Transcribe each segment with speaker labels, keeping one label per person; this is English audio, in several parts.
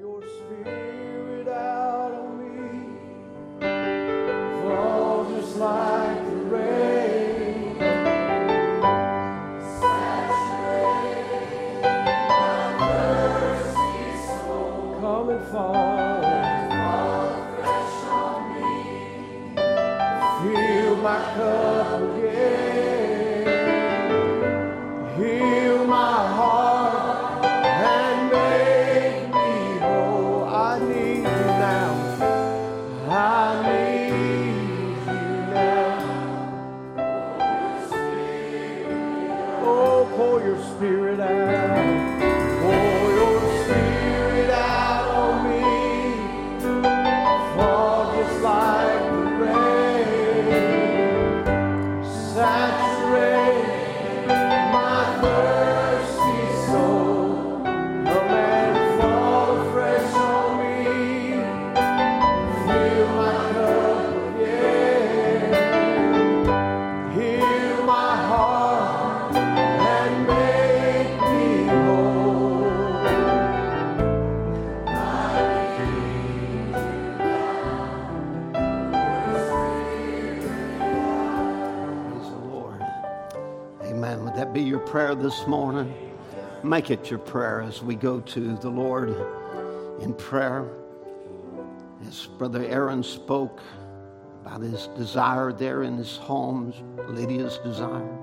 Speaker 1: Your spirit
Speaker 2: this morning? Make it your prayer as we go to the Lord in prayer. As Brother Aaron spoke about his desire there in his home, Lydia's desire,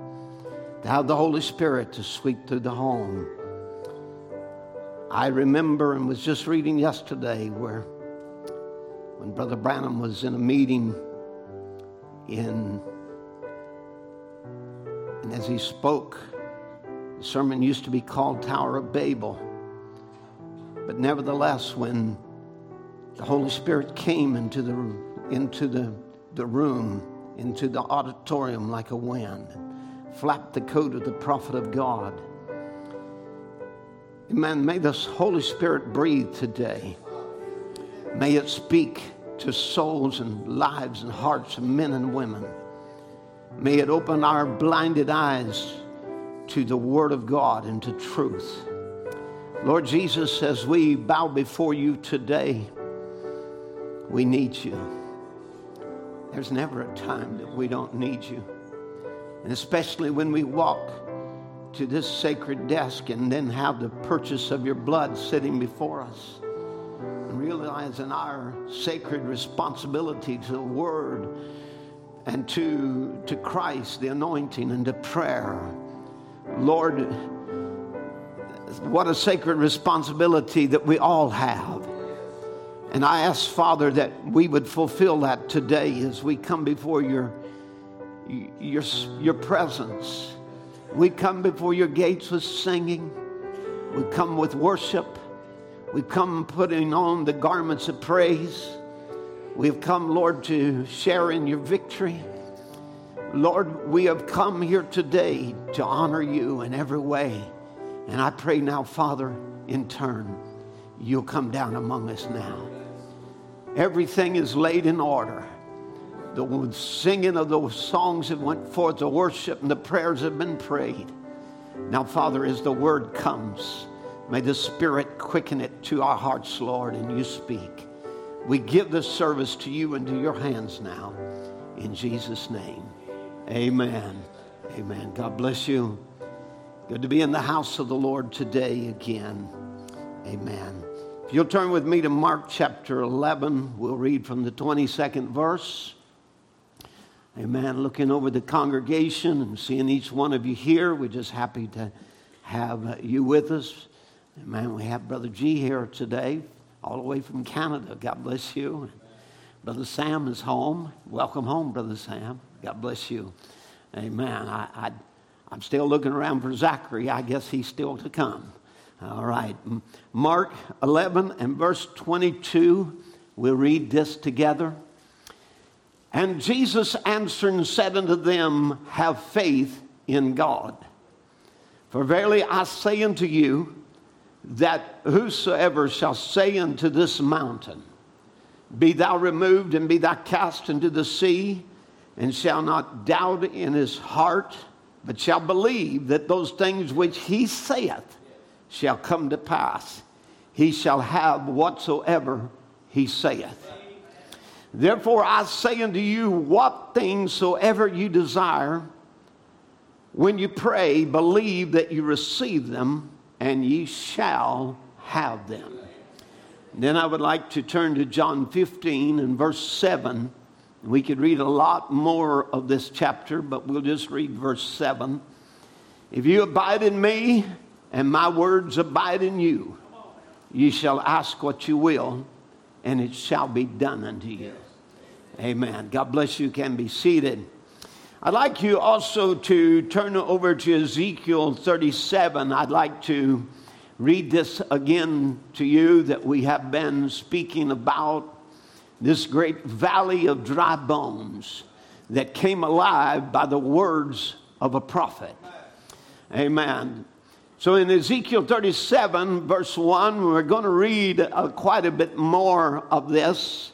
Speaker 2: to have the Holy Spirit to sweep through the home. I remember and was just reading yesterday where when Brother Branham was in a meeting in and as he spoke, the sermon used to be called Tower of Babel. But nevertheless, when the Holy Spirit came into the, into the, the room, into the auditorium like a wind, flapped the coat of the prophet of God. Amen. May this Holy Spirit breathe today. May it speak to souls and lives and hearts of men and women. May it open our blinded eyes to the Word of God and to truth. Lord Jesus, as we bow before you today, we need you. There's never a time that we don't need you. And especially when we walk to this sacred desk and then have the purchase of your blood sitting before us. And realizing our sacred responsibility to the Word and to, to Christ, the anointing, and to prayer. Lord, what a sacred responsibility that we all have. And I ask, Father, that we would fulfill that today as we come before your, your, your presence. We come before your gates with singing. We come with worship. We come putting on the garments of praise. We've come, Lord, to share in your victory. Lord, we have come here today to honor you in every way. And I pray now, Father, in turn, you'll come down among us now. Everything is laid in order. The singing of those songs that went forth, the worship and the prayers have been prayed. Now, Father, as the word comes, may the Spirit quicken it to our hearts, Lord, and you speak. We give this service to you into your hands now. In Jesus' name, amen. Amen. God bless you. Good to be in the house of the Lord today again. Amen. If you'll turn with me to Mark chapter 11, we'll read from the 22nd verse. Amen. Looking over the congregation and seeing each one of you here, we're just happy to have you with us. Amen. We have Brother G here today, all the way from Canada. God bless you. Brother Sam is home. Welcome home, Brother Sam. God bless you. Amen. I, I, I'm still looking around for Zachary. I guess he's still to come. All right. Mark 11 and verse 22. We'll read this together. And Jesus answered and said unto them, Have faith in God. For verily I say unto you, that whosoever shall say unto this mountain, Be thou removed and be thou cast into the sea, and shall not doubt in his heart, but shall believe that those things which he saith shall come to pass, he shall have whatsoever he saith. Therefore I say unto you, what things soever you desire, when you pray, believe that you receive them, and ye shall have them. Then I would like to turn to John 15 and verse 7. We could read a lot more of this chapter, but we'll just read verse 7. If you abide in me, and my words abide in you, you shall ask what you will, and it shall be done unto you. Amen. God bless you. Can be seated. I'd like you also to turn over to Ezekiel 37. I'd like to read this again to you that we have been speaking about this great valley of dry bones that came alive by the words of a prophet. Amen. So in Ezekiel 37, verse 1, we're going to read uh, quite a bit more of this.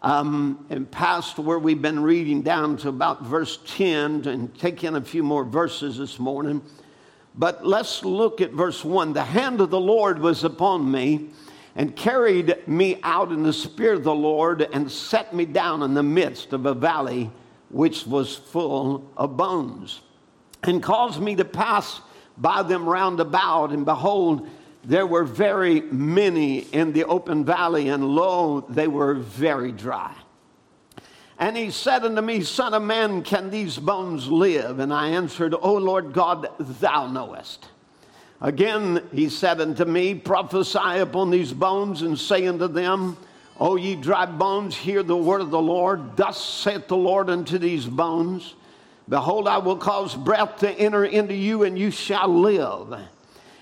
Speaker 2: Um, and past where we've been reading down to about verse 10 and take in a few more verses this morning. But let's look at verse 1. The hand of the Lord was upon me and carried me out in the spirit of the Lord and set me down in the midst of a valley which was full of bones and caused me to pass by them round about, and behold, there were very many in the open valley, and lo, they were very dry. And he said unto me, Son of man, can these bones live? And I answered, O Lord God, thou knowest. Again he said unto me, Prophesy upon these bones, and say unto them, O ye dry bones, hear the word of the Lord. Thus saith the Lord unto these bones Behold, I will cause breath to enter into you, and you shall live.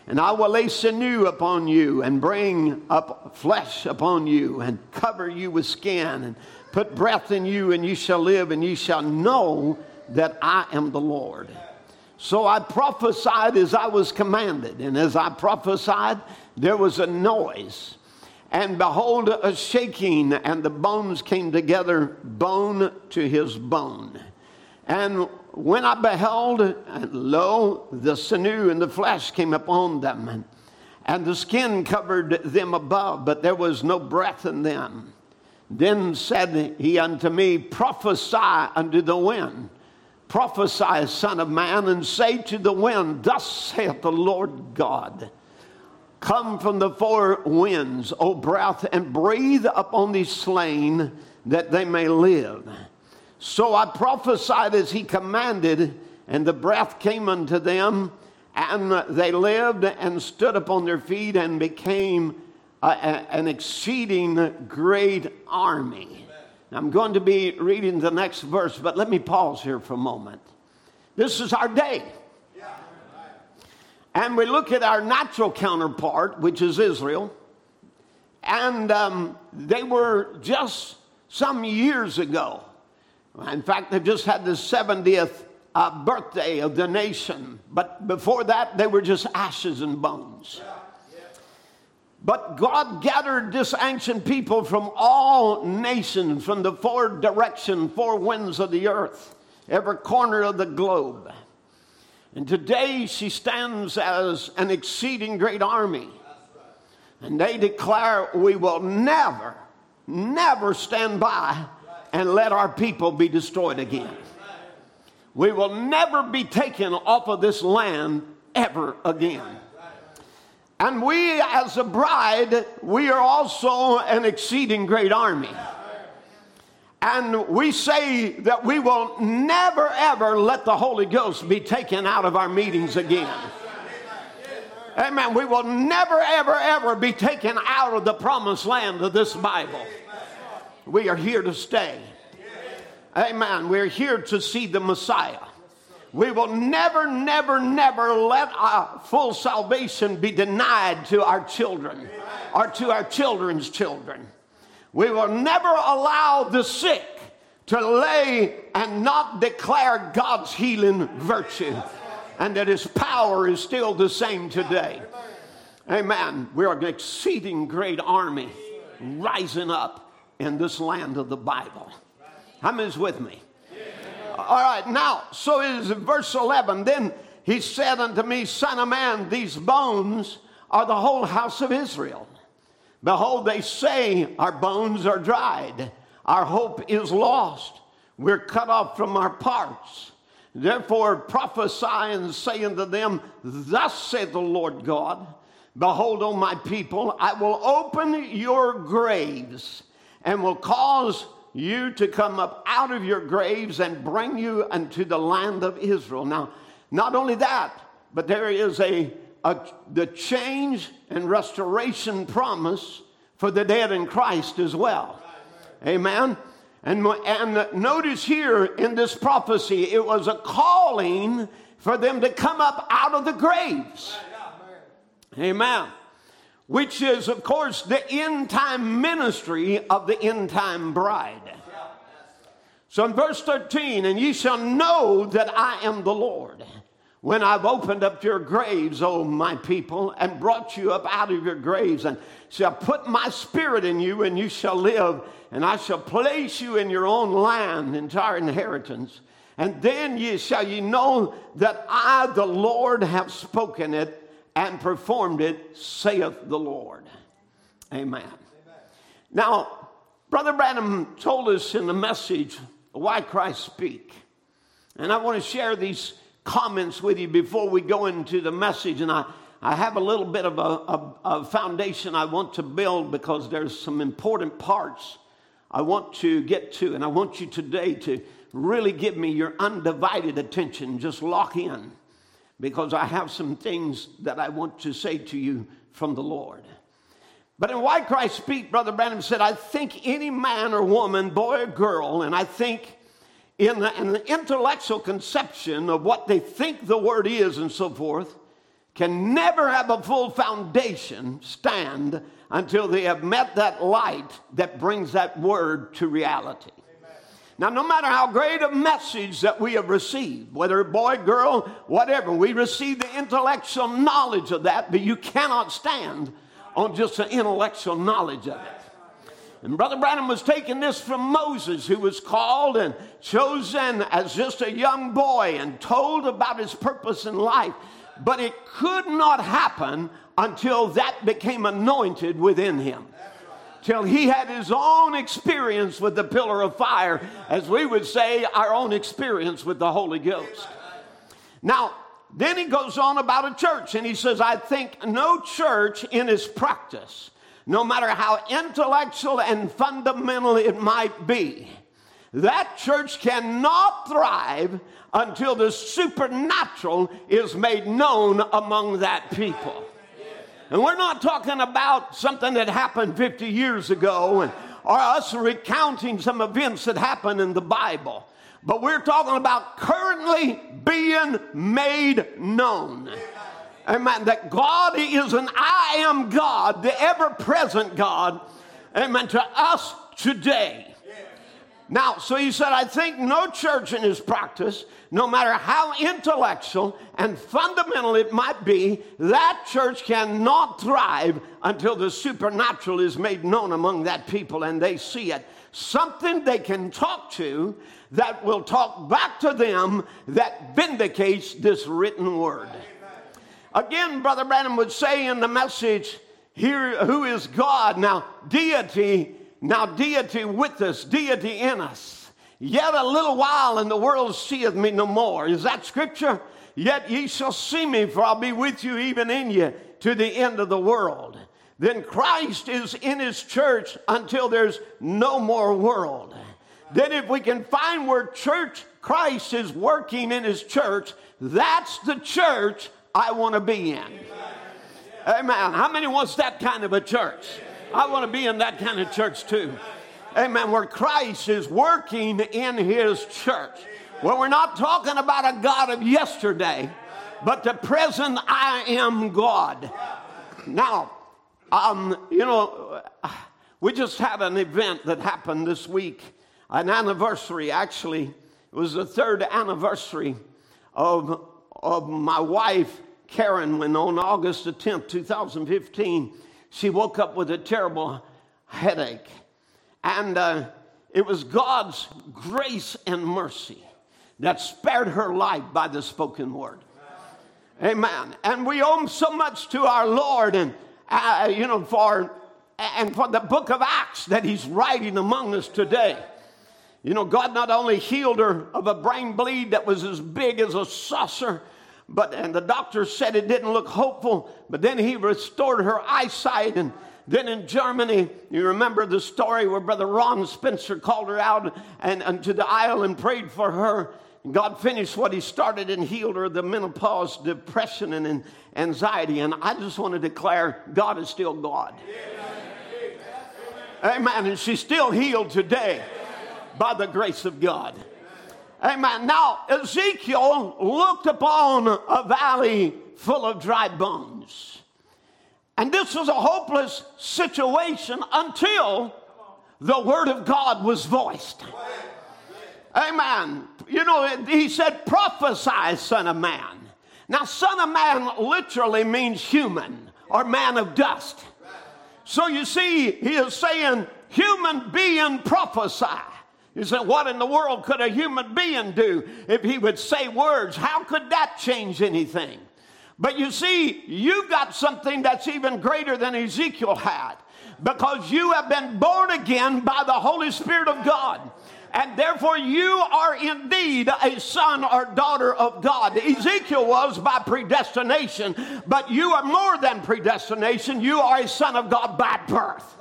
Speaker 2: And I will lay sinew upon you, and bring up flesh upon you, and cover you with skin, and put breath in you, and you shall live, and you shall know that I am the Lord. So I prophesied as I was commanded, and as I prophesied, there was a noise. And behold, a shaking, and the bones came together, bone to his bone. And when I beheld, and lo, the sinew and the flesh came upon them, and, and the skin covered them above, but there was no breath in them. Then said he unto me, Prophesy unto the wind. Prophesy, Son of Man, and say to the wind, Thus saith the Lord God. Come from the four winds, O breath, and breathe upon these slain that they may live. So I prophesied as he commanded, and the breath came unto them, and they lived and stood upon their feet and became a, a, an exceeding great army. I'm going to be reading the next verse, but let me pause here for a moment. This is our day. And we look at our natural counterpart, which is Israel. And um, they were just some years ago in fact, they just had the 70th uh, birthday of the nation. But before that, they were just ashes and bones. But God gathered this ancient people from all nations, from the four directions, four winds of the earth, every corner of the globe. And today she stands as an exceeding great army. And they declare, We will never, never stand by and let our people be destroyed again. We will never be taken off of this land ever again. And we, as a bride, we are also an exceeding great army. And we say that we will never ever let the Holy Ghost be taken out of our meetings again. Amen. We will never ever ever be taken out of the promised land of this Bible. We are here to stay. Amen. We're here to see the Messiah. We will never, never, never let full salvation be denied to our children or to our children's children. We will never allow the sick to lay and not declare God's healing virtue and that his power is still the same today. Amen. We're an exceeding great army rising up in this land of the Bible. How many's with me? All right, now, so is verse 11. Then he said unto me, Son of man, these bones are the whole house of Israel. Behold, they say, Our bones are dried, our hope is lost, we're cut off from our parts. Therefore prophesy and say unto them, Thus saith the Lord God, Behold, O my people, I will open your graves and will cause you to come up out of your graves and bring you unto the land of Israel. Now, not only that, but there is a, a the change and restoration promise for the dead in Christ as well. Amen. And, and notice here in this prophecy, it was a calling for them to come up out of the graves. Amen. Which is, of course, the end time ministry of the end time bride. So in verse 13, and ye shall know that I am the Lord when I've opened up your graves, O my people, and brought you up out of your graves, and shall put my spirit in you, and you shall live and I shall place you in your own land, entire inheritance. And then ye shall ye know that I, the Lord, have spoken it and performed it, saith the Lord. Amen. Amen. Now, Brother Branham told us in the message, Why Cry? Speak. And I want to share these comments with you before we go into the message. And I, I have a little bit of a, a, a foundation I want to build because there's some important parts I want to get to, and I want you today to really give me your undivided attention. Just lock in because I have some things that I want to say to you from the Lord. But in Why Cry? Speak, Brother Branham said, I think any man or woman, boy or girl, and I think in the, in the intellectual conception of what they think the word is and so forth, can never have a full foundation stand until they have met that light that brings that word to reality. Now, no matter how great a message that we have received, whether boy, girl, whatever, we receive the intellectual knowledge of that, but you cannot stand on just the intellectual knowledge of it. And Brother Branham was taking this from Moses, who was called and chosen as just a young boy and told about his purpose in life. But it could not happen until that became anointed within him. Till he had his own experience with the pillar of fire, as we would say, our own experience with the Holy Ghost. Now, then he goes on about a church and he says, I think no church in its practice, no matter how intellectual and fundamental it might be, that church cannot thrive until the supernatural is made known among that people. And we're not talking about something that happened 50 years ago and, or us recounting some events that happened in the Bible. But we're talking about currently being made known. Amen. That God is an I am God, the ever present God. Amen. To us today. Now, so he said, I think no church in his practice, no matter how intellectual and fundamental it might be, that church cannot thrive until the supernatural is made known among that people and they see it. Something they can talk to that will talk back to them that vindicates this written word. Again, Brother Branham would say in the message, here, who is God? Now, deity now, deity with us, deity in us. Yet a little while, and the world seeth me no more. Is that scripture? Yet ye shall see me, for I'll be with you, even in you, to the end of the world. Then Christ is in his church until there's no more world. Then, if we can find where church Christ is working in his church, that's the church I want to be in. Amen. How many wants that kind of a church? I want to be in that kind of church too. Amen. Where Christ is working in his church. Well, we're not talking about a God of yesterday, but the present I am God. Now, um, you know, we just had an event that happened this week, an anniversary actually. It was the third anniversary of, of my wife, Karen, when on August the 10th, 2015, she woke up with a terrible headache. And uh, it was God's grace and mercy that spared her life by the spoken word. Amen. And we owe so much to our Lord, and uh, you know, for and for the book of Acts that he's writing among us today. You know, God not only healed her of a brain bleed that was as big as a saucer, but and the doctor said it didn't look hopeful, but then he restored her eyesight and then in Germany, you remember the story where Brother Ron Spencer called her out and, and to the aisle and prayed for her. And God finished what He started and healed her the menopause, depression, and anxiety. And I just want to declare God is still God. Amen. And she's still healed today by the grace of God. Amen. Now, Ezekiel looked upon a valley full of dry bones. And this was a hopeless situation until the word of God was voiced. Amen. You know, he said, prophesy, son of man. Now, son of man literally means human or man of dust. So you see, he is saying, human being prophesy. You say, what in the world could a human being do if he would say words? How could that change anything? But you see, you got something that's even greater than Ezekiel had because you have been born again by the Holy Spirit of God. And therefore, you are indeed a son or daughter of God. Ezekiel was by predestination, but you are more than predestination. You are a son of God by birth.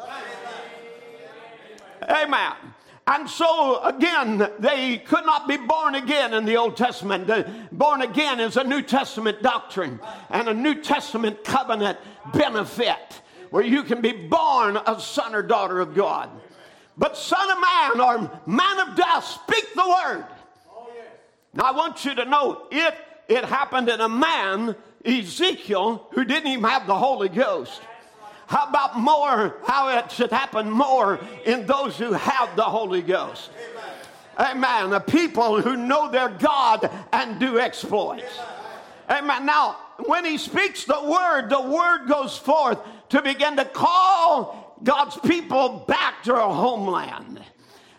Speaker 2: Amen. And so, again, they could not be born again in the Old Testament. Born again is a New Testament doctrine and a New Testament covenant benefit where you can be born a son or daughter of God. But, son of man or man of dust, speak the word. Now, I want you to know it, it happened in a man, Ezekiel, who didn't even have the Holy Ghost. How about more, how it should happen more in those who have the Holy Ghost? Amen. The people who know their God and do exploits. Amen. Now, when he speaks the word, the word goes forth to begin to call God's people back to our homeland.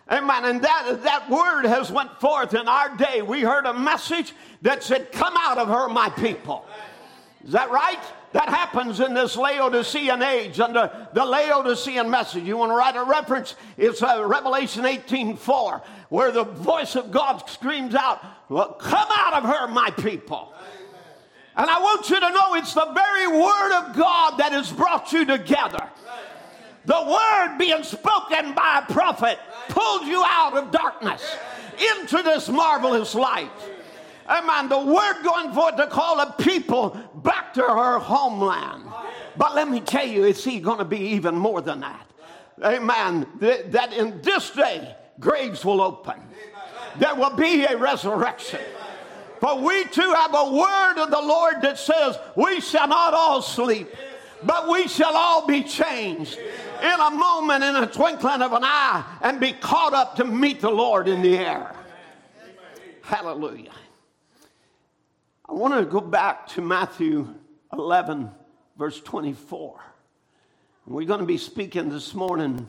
Speaker 2: Amen. And that, that word has went forth in our day. We heard a message that said, come out of her, my people. Is that right? That happens in this Laodicean age under the Laodicean message. You want to write a reference? It's uh, Revelation 18 4, where the voice of God screams out, well, Come out of her, my people. And I want you to know it's the very word of God that has brought you together. The word being spoken by a prophet pulled you out of darkness into this marvelous light. Amen. The word going forth to call a people back to her homeland. But let me tell you, it's going to be even more than that. Amen. That in this day, graves will open. There will be a resurrection. For we too have a word of the Lord that says, We shall not all sleep, but we shall all be changed in a moment, in a twinkling of an eye, and be caught up to meet the Lord in the air. Hallelujah. I want to go back to Matthew 11, verse 24. We're going to be speaking this morning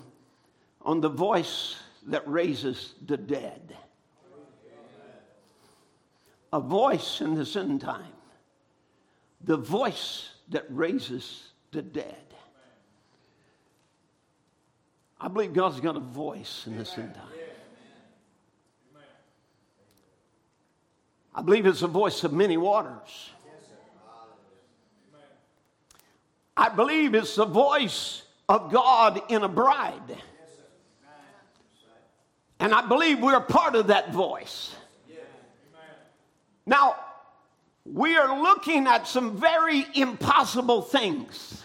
Speaker 2: on the voice that raises the dead. A voice in this end time. The voice that raises the dead. I believe God's got a voice in this end time. I believe it's the voice of many waters. I believe it's the voice of God in a bride. And I believe we're part of that voice. Now, we are looking at some very impossible things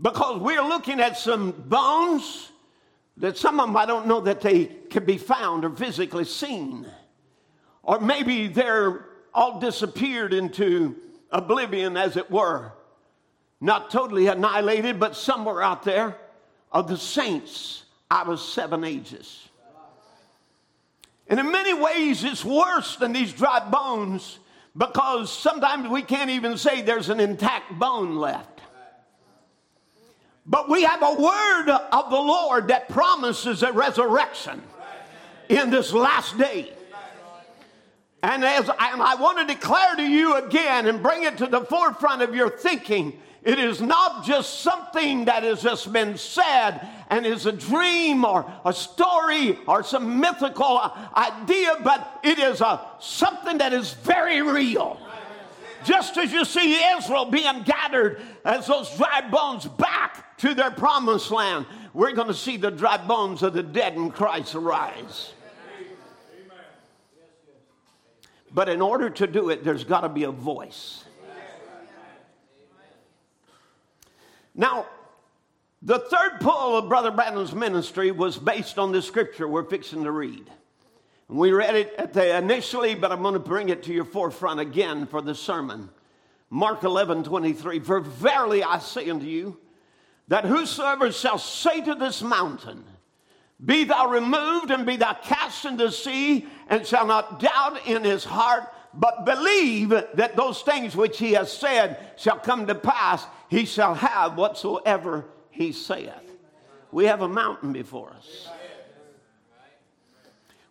Speaker 2: because we're looking at some bones that some of them I don't know that they can be found or physically seen. Or maybe they're all disappeared into oblivion, as it were. Not totally annihilated, but somewhere out there of the saints out of seven ages. And in many ways, it's worse than these dry bones because sometimes we can't even say there's an intact bone left. But we have a word of the Lord that promises a resurrection in this last day. And, as, and I want to declare to you again and bring it to the forefront of your thinking It is not just something that has just been said and is a dream or a story or some mythical idea, but it is a, something that is very real. Just as you see Israel being gathered as those dry bones back to their promised land, we're going to see the dry bones of the dead in Christ arise. But in order to do it, there's got to be a voice. Now, the third pull of Brother Branham's ministry was based on the scripture we're fixing to read. We read it at the, initially, but I'm going to bring it to your forefront again for the sermon. Mark 11, 23. For verily I say unto you, that whosoever shall say to this mountain, Be thou removed and be thou cast into the sea, and shall not doubt in his heart, but believe that those things which he has said shall come to pass, he shall have whatsoever he saith. We have a mountain before us.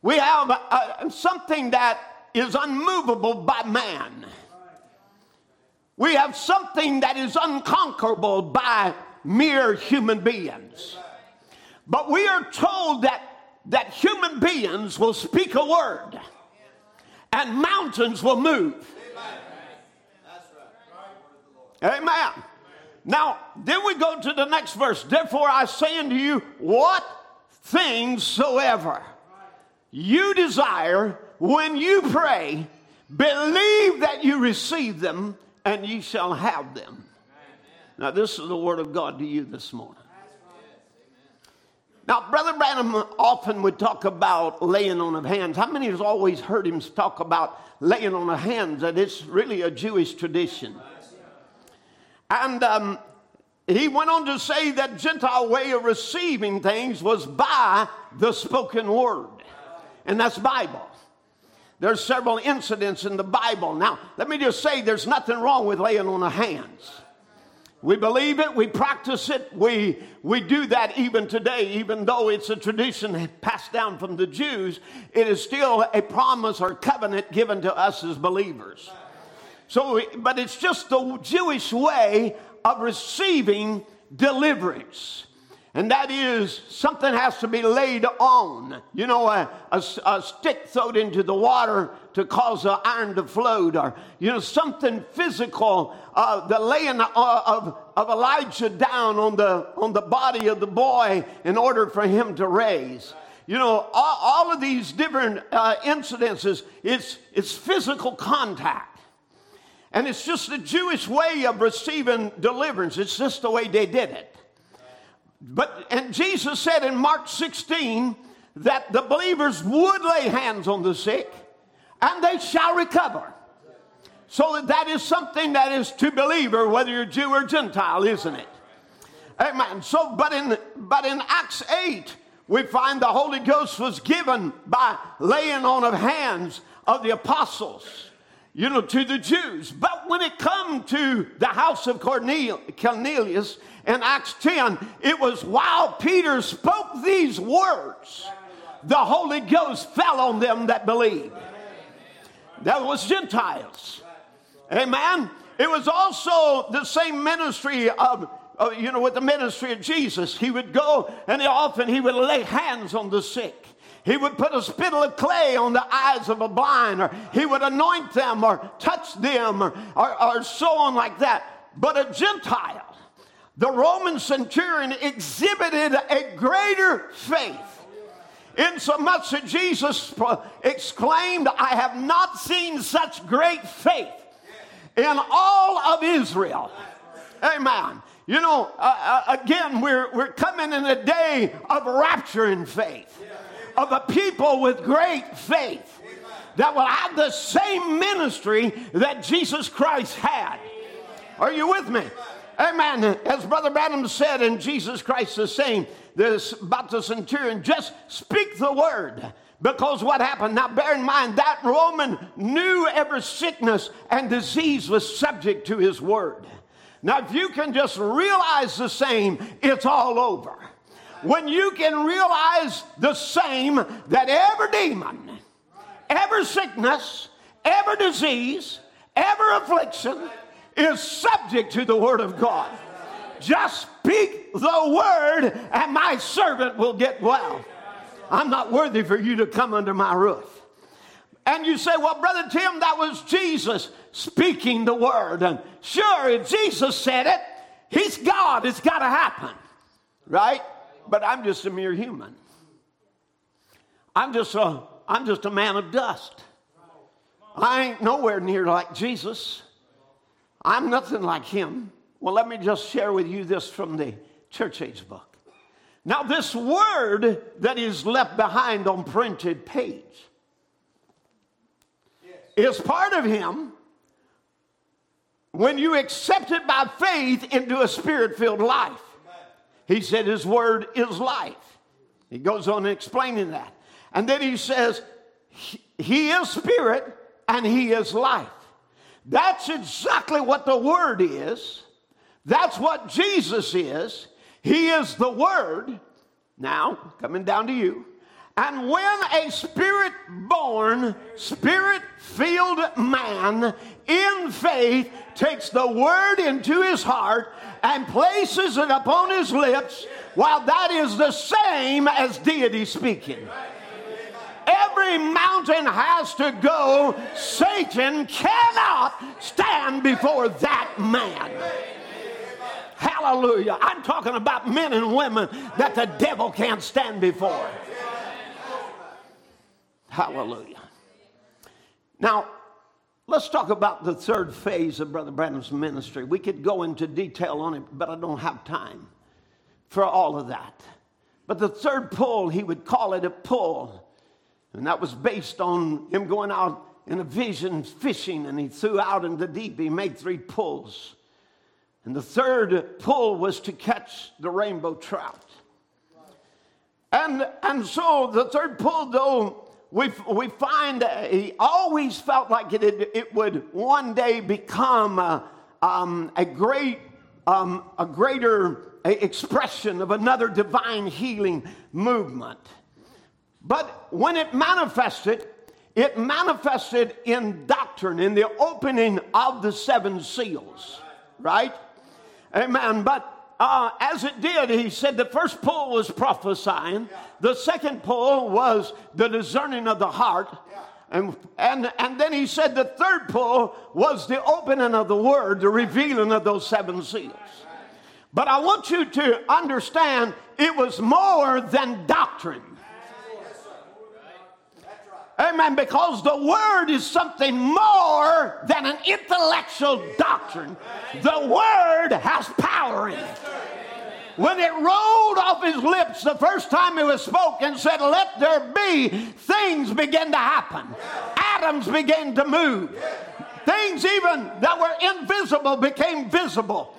Speaker 2: We have a, a, something that is unmovable by man. We have something that is unconquerable by mere human beings. But we are told that, that human beings will speak a word and mountains will move. Amen. Now, then we go to the next verse. Therefore, I say unto you, what things soever you desire when you pray, believe that you receive them, and ye shall have them. Now, this is the word of God to you this morning. Now, Brother Branham often would talk about laying on of hands. How many has always heard him talk about laying on of hands? That it's really a Jewish tradition. And um, he went on to say that Gentile way of receiving things was by the spoken word, and that's Bible. There's several incidents in the Bible. Now, let me just say there's nothing wrong with laying on of hands. We believe it, we practice it, we, we do that even today, even though it's a tradition passed down from the Jews, it is still a promise or covenant given to us as believers. So, but it's just the Jewish way of receiving deliverance and that is something has to be laid on. You know, a, a, a, stick thrown into the water to cause the iron to float, or, you know, something physical, uh, the laying of, of, of Elijah down on the, on the body of the boy in order for him to raise. You know, all, all of these different uh, incidences, it's, it's physical contact. And it's just the Jewish way of receiving deliverance. It's just the way they did it. But, and Jesus said in Mark 16 that the believers would lay hands on the sick and they shall recover. So that, that is something that is to believer, whether you're Jew or Gentile, isn't it? Amen. So, but in, but in Acts 8, we find the Holy Ghost was given by laying on of hands of the apostles, you know, to the Jews. But when it come to the house of Cornelius in Acts 10, it was while Peter spoke these words, the Holy Ghost fell on them that believed. That was Gentiles. Amen. It was also the same ministry of, of, you know, with the ministry of Jesus. He would go and often he would lay hands on the sick. He would put a spittle of clay on the eyes of a blind, or he would anoint them or touch them or, or, or so on like that. But a Gentile, the Roman centurion exhibited a greater faith. Insomuch that Jesus exclaimed, I have not seen such great faith in all of Israel. Amen. You know, uh, uh, again, we're, we're coming in a day of rapture in faith, of a people with great faith that will have the same ministry that Jesus Christ had. Are you with me? Amen. As Brother Branham said, and Jesus Christ is saying this about the centurion, just speak the word. Because what happened? Now, bear in mind that Roman knew every sickness and disease was subject to his word. Now, if you can just realize the same, it's all over. When you can realize the same, that every demon, every sickness, every disease, every affliction, is subject to the word of God. Just speak the word, and my servant will get well. I'm not worthy for you to come under my roof. And you say, well, Brother Tim, that was Jesus speaking the word. And sure, if Jesus said it, he's God. It's got to happen. Right? But I'm just a mere human. I'm just a, I'm just a man of dust. I ain't nowhere near like Jesus. I'm nothing like him. Well, let me just share with you this from the church age book. Now, this word that is left behind on printed page is part of him when you accept it by faith into a spirit filled life. He said his word is life. He goes on explaining that. And then he says, He is spirit and he is life. That's exactly what the word is. That's what Jesus is. He is the word. Now, coming down to you. And when a spirit born, spirit filled man in faith takes the word into his heart and places it upon his lips, while that is the same as deity speaking. Every mountain has to go. Satan cannot stand before that man. Hallelujah. I'm talking about men and women that the devil can't stand before. Hallelujah. Now, let's talk about the third phase of Brother Branham's ministry. We could go into detail on it, but I don't have time for all of that. But the third pull, he would call it a pull. And that was based on him going out in a vision fishing, and he threw out in the deep. He made three pulls. And the third pull was to catch the rainbow trout. And, and so the third pull, though, we, we find he always felt like it, it would one day become a, um, a great, um, a greater expression of another divine healing movement. But when it manifested, it manifested in doctrine, in the opening of the seven seals, right? Amen. But uh, as it did, he said the first pull was prophesying, the second pull was the discerning of the heart. And, and, and then he said the third pull was the opening of the word, the revealing of those seven seals. But I want you to understand it was more than doctrine. Amen. Because the word is something more than an intellectual doctrine. The word has power in it. When it rolled off his lips the first time it was spoke and said, Let there be, things began to happen. Atoms began to move. Things even that were invisible became visible.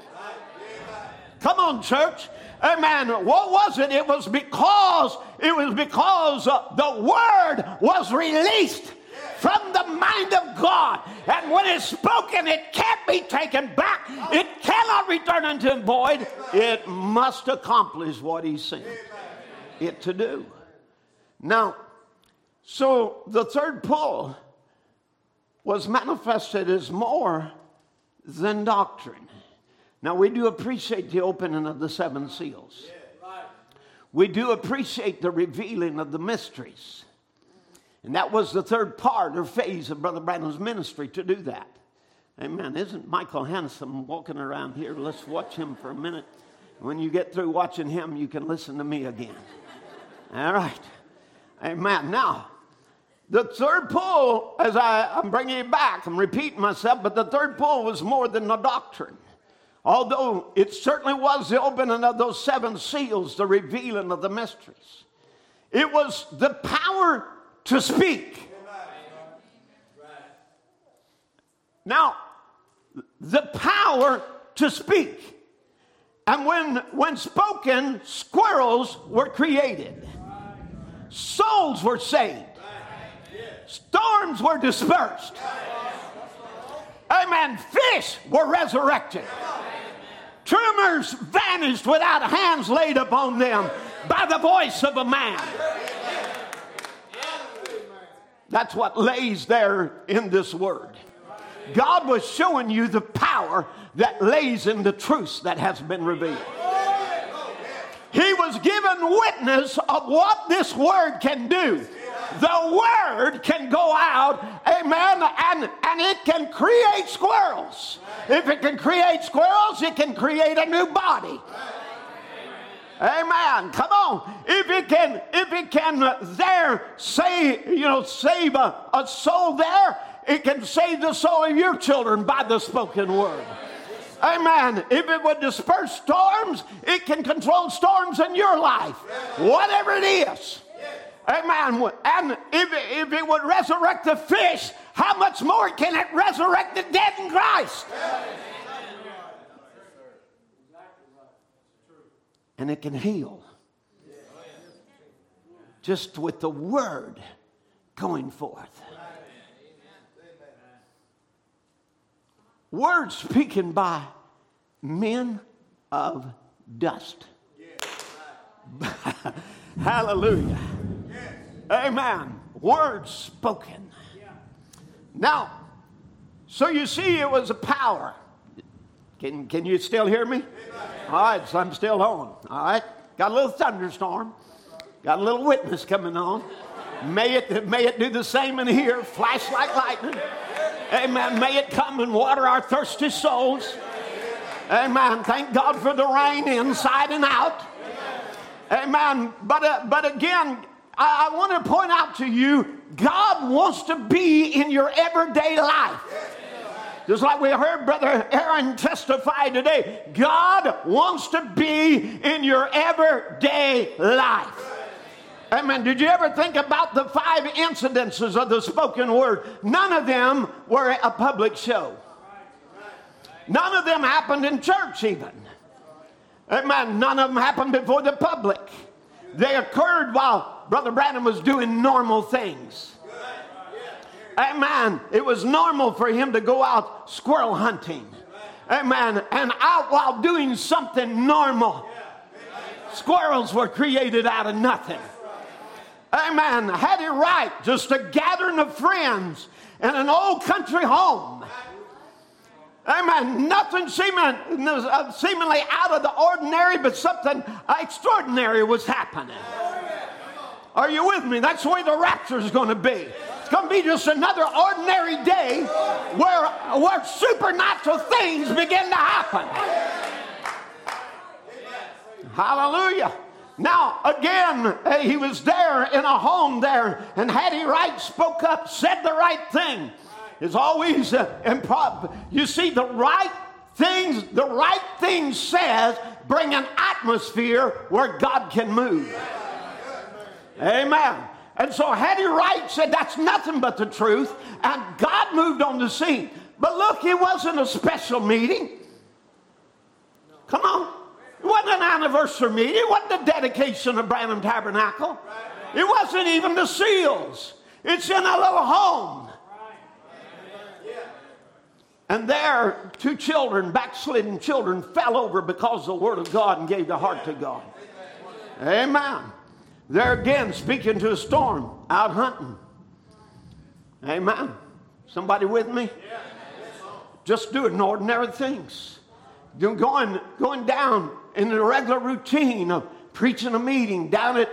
Speaker 2: Come on, church. Amen. What was it? It was because it was because uh, the word was released from the mind of God. And when it's spoken, it can't be taken back. It cannot return unto him void. It must accomplish what he sent it to do. Now, so the third pull was manifested as more than doctrine. Now, we do appreciate the opening of the seven seals. We do appreciate the revealing of the mysteries. And that was the third part or phase of Brother Branham's ministry to do that. Amen. Isn't Michael handsome walking around here? Let's watch him for a minute. When you get through watching him, you can listen to me again. All right. Amen. Now, the third pull, as I, I'm bringing it back, I'm repeating myself, but the third pull was more than a doctrine. Although it certainly was the opening of those seven seals, the revealing of the mysteries. It was the power to speak. Now, the power to speak. And when, when spoken, squirrels were created, souls were saved, storms were dispersed. Amen. Fish were resurrected. Tumors vanished without hands laid upon them by the voice of a man. That's what lays there in this word. God was showing you the power that lays in the truth that has been revealed. He was given witness of what this word can do. The word can go out, amen, and, and it can create squirrels. If it can create squirrels, it can create a new body. Amen. Come on. If it can, if it can there say, you know, save a, a soul there, it can save the soul of your children by the spoken word. Amen. If it would disperse storms, it can control storms in your life. Whatever it is. Amen. And if, if it would resurrect the fish, how much more can it resurrect the dead in Christ? And it can heal. Just with the word going forth. Words speaking by men of dust. Hallelujah. Amen. Words spoken. Now, so you see, it was a power. Can, can you still hear me? All right, so I'm still on. All right, got a little thunderstorm, got a little witness coming on. May it, may it do the same in here, flash like lightning. Amen. May it come and water our thirsty souls. Amen. Thank God for the rain inside and out. Amen. But, uh, but again, I, I want to point out to you God wants to be in your everyday life. Just like we heard Brother Aaron testify today, God wants to be in your everyday life. Amen. Did you ever think about the five incidences of the spoken word? None of them were a public show. None of them happened in church, even. Amen. None of them happened before the public. They occurred while Brother Branham was doing normal things. Amen. It was normal for him to go out squirrel hunting. Amen. And out while doing something normal. Squirrels were created out of nothing. Amen. Hattie Wright. Just a gathering of friends in an old country home. Amen. Nothing seeming, seemingly out of the ordinary, but something extraordinary was happening. Are you with me? That's the way the rapture is going to be. It's going to be just another ordinary day where, where supernatural things begin to happen. Hallelujah. Now, again, he was there in a home there, and Hattie Wright spoke up, said the right thing. It's always uh, improv. You see, the right things, the right thing says bring an atmosphere where God can move. Amen. And so Hattie Wright said that's nothing but the truth, and God moved on the scene. But look, it wasn't a special meeting. Come on. It wasn't an anniversary meeting. It wasn't the dedication of Branham Tabernacle. It wasn't even the seals. It's in a little home. And there, two children, backslidden children, fell over because of the Word of God and gave their heart to God. Amen. There again, speaking to a storm, out hunting. Amen. Somebody with me? Just doing ordinary things. Going, going down in the regular routine of preaching a meeting down at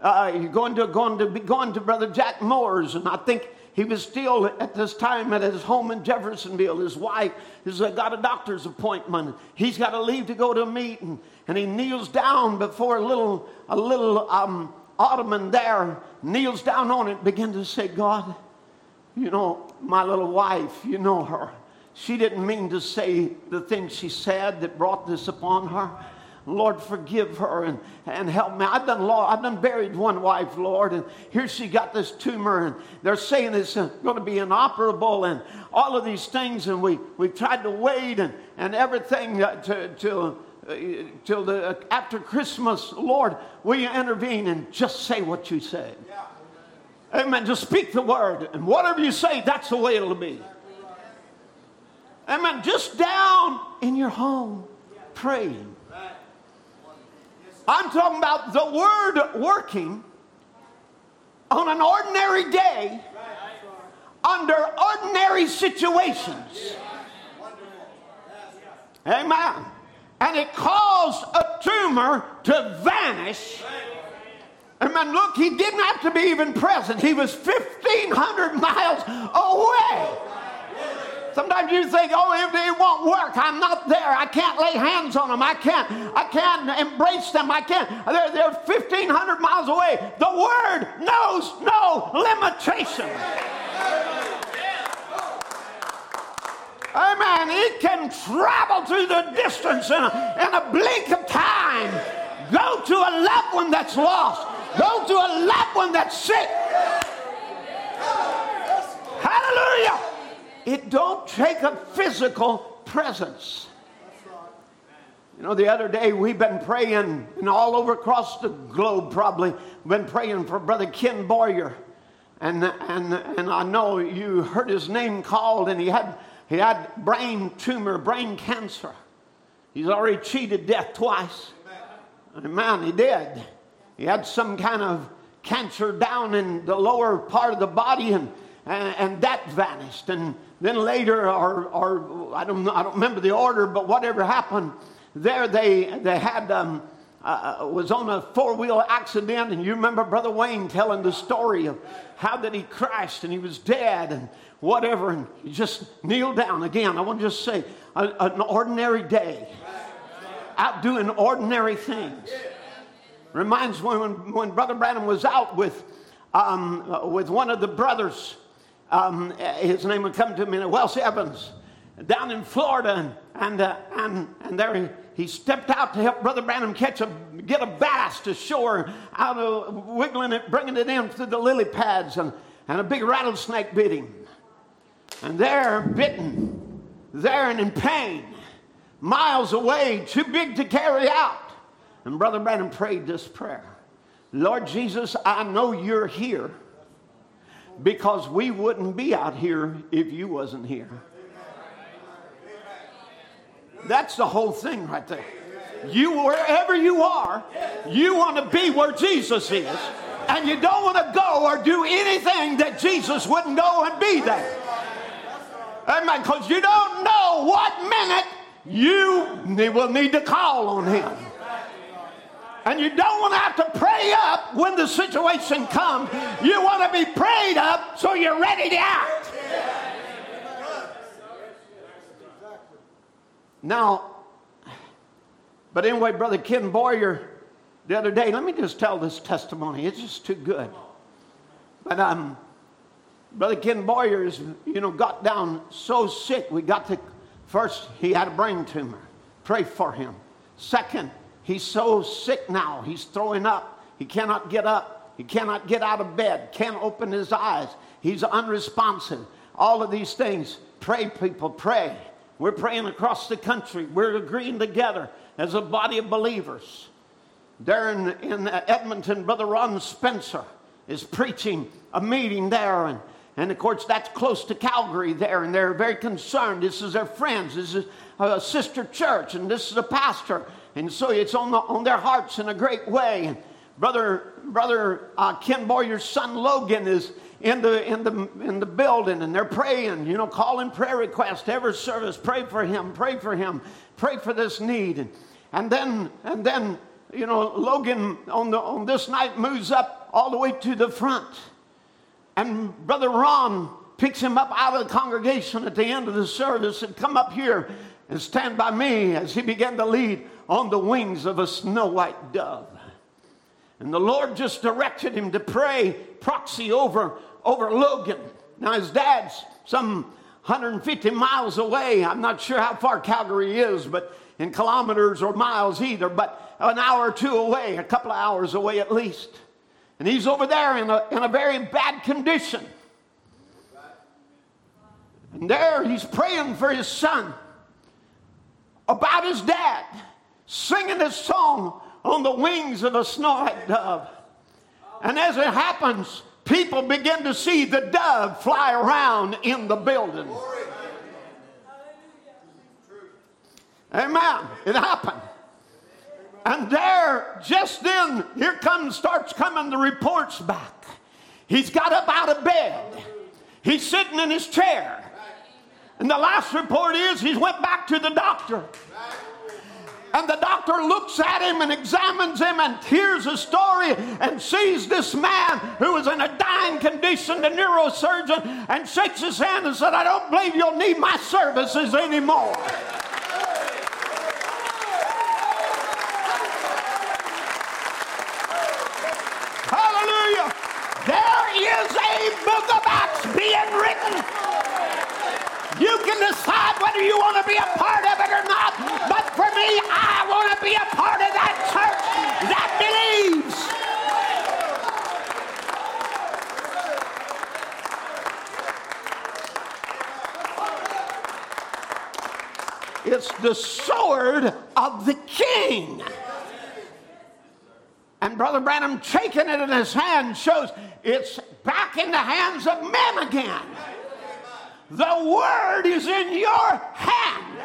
Speaker 2: uh, you're going to going to be going to Brother Jack Moore's, and I think he was still at this time at his home in Jeffersonville. His wife has got a doctor's appointment. He's got to leave to go to a meeting, and he kneels down before a little a little um, ottoman there, kneels down on it, begin to say, God, you know my little wife, you know her. She didn't mean to say the things she said that brought this upon her. Lord, forgive her and, and help me. I've done law, I've done buried one wife, Lord, and here she got this tumor, and they're saying it's uh, going to be inoperable and all of these things, and we, we tried to wait and, and everything uh, to, to, till the, uh, after Christmas. Lord, will you intervene and just say what you say? Yeah. Amen. Just speak the word, and whatever you say, that's the way it'll be. Amen. Just down in your home praying. I'm talking about the word working on an ordinary day under ordinary situations. Amen. And it caused a tumor to vanish. Amen. Look, he didn't have to be even present. He was 1,500 miles away. Sometimes you think, oh, it, it won't work. I'm not there. I can't lay hands on them. I can't. I can't embrace them. I can't. They're, they're 1,500 miles away. The Word knows no limitation. Amen. It can travel through the distance in a, in a blink of time. Go to a loved one that's lost. Go to a loved one that's sick. Hallelujah. It don't take a physical presence. You know, the other day we've been praying, and all over across the globe probably, been praying for Brother Ken Boyer. And, and, and I know you heard his name called, and he had, he had brain tumor, brain cancer. He's already cheated death twice. Amen, Man, he did. He had some kind of cancer down in the lower part of the body, and, and, and that vanished. And then later, or, or I, don't, I don't remember the order, but whatever happened, there they, they had, um, uh, uh, was on a four wheel accident. And you remember Brother Wayne telling the story of how that he crashed and he was dead and whatever. And he just kneel down again. I want to just say, a, an ordinary day, out doing ordinary things. Reminds me when, when Brother Branham was out with, um, uh, with one of the brothers um, his name would come to me, Welch Evans, down in Florida, and, uh, and, and there he, he stepped out to help Brother Branham catch a, get a bass to shore, out of wiggling it, bringing it in through the lily pads, and, and a big rattlesnake bit him. And they're bitten, they're in pain, miles away, too big to carry out. And Brother Branham prayed this prayer Lord Jesus, I know you're here because we wouldn't be out here if you wasn't here. That's the whole thing right there. You, wherever you are, you want to be where Jesus is, and you don't want to go or do anything that Jesus wouldn't go and be there. Amen. Because you don't know what minute you will need to call on Him. And you don't want to have to pray up when the situation comes. You want to be prayed up so you're ready to act. Now, but anyway, Brother Ken Boyer, the other day, let me just tell this testimony. It's just too good. But um, Brother Ken Boyer is, you know, got down so sick. We got to, first, he had a brain tumor. Pray for him. Second, He's so sick now. He's throwing up. He cannot get up. He cannot get out of bed. Can't open his eyes. He's unresponsive. All of these things. Pray, people, pray. We're praying across the country. We're agreeing together as a body of believers. There in, in Edmonton, Brother Ron Spencer is preaching a meeting there. And, and of course, that's close to Calgary there. And they're very concerned. This is their friends. This is a sister church. And this is a pastor. And so it's on, the, on their hearts in a great way. And brother, brother uh, Ken Boyer's son Logan is in the, in, the, in the building and they're praying, you know, calling prayer requests every service. Pray for him, pray for him, pray for this need. And, and then, and then, you know, Logan on, the, on this night moves up all the way to the front. And Brother Ron picks him up out of the congregation at the end of the service and come up here and stand by me as he began to lead on the wings of a snow white dove. And the Lord just directed him to pray proxy over, over Logan. Now, his dad's some 150 miles away. I'm not sure how far Calgary is, but in kilometers or miles either, but an hour or two away, a couple of hours away at least. And he's over there in a, in a very bad condition. And there he's praying for his son about his dad singing this song on the wings of a snow dove. And as it happens, people begin to see the dove fly around in the building. Amen. It happened. And there, just then, here comes, starts coming the reports back. He's got up out of bed. He's sitting in his chair. And the last report is he's went back to the doctor. And the doctor looks at him and examines him and hears a story and sees this man who is in a dying condition, the neurosurgeon, and shakes his hand and said, I don't believe you'll need my services anymore. Hallelujah. There is a book of Acts being written you can decide whether you want to be a part of it or not. But for me, I want to be a part of that church that believes. It's the sword of the king. And Brother Branham taking it in his hand shows it's back in the hands of men again. The word is in your hand.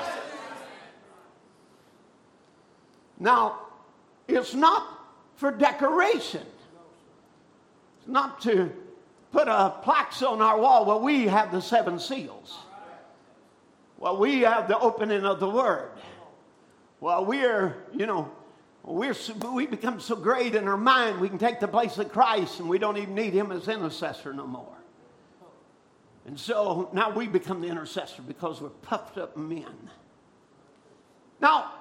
Speaker 2: Now, it's not for decoration. It's not to put a plaque on our wall. Well, we have the seven seals. Well, we have the opening of the word. Well, we're, you know, we're, we become so great in our mind, we can take the place of Christ and we don't even need him as intercessor no more. And so now we become the intercessor because we're puffed up men. Now,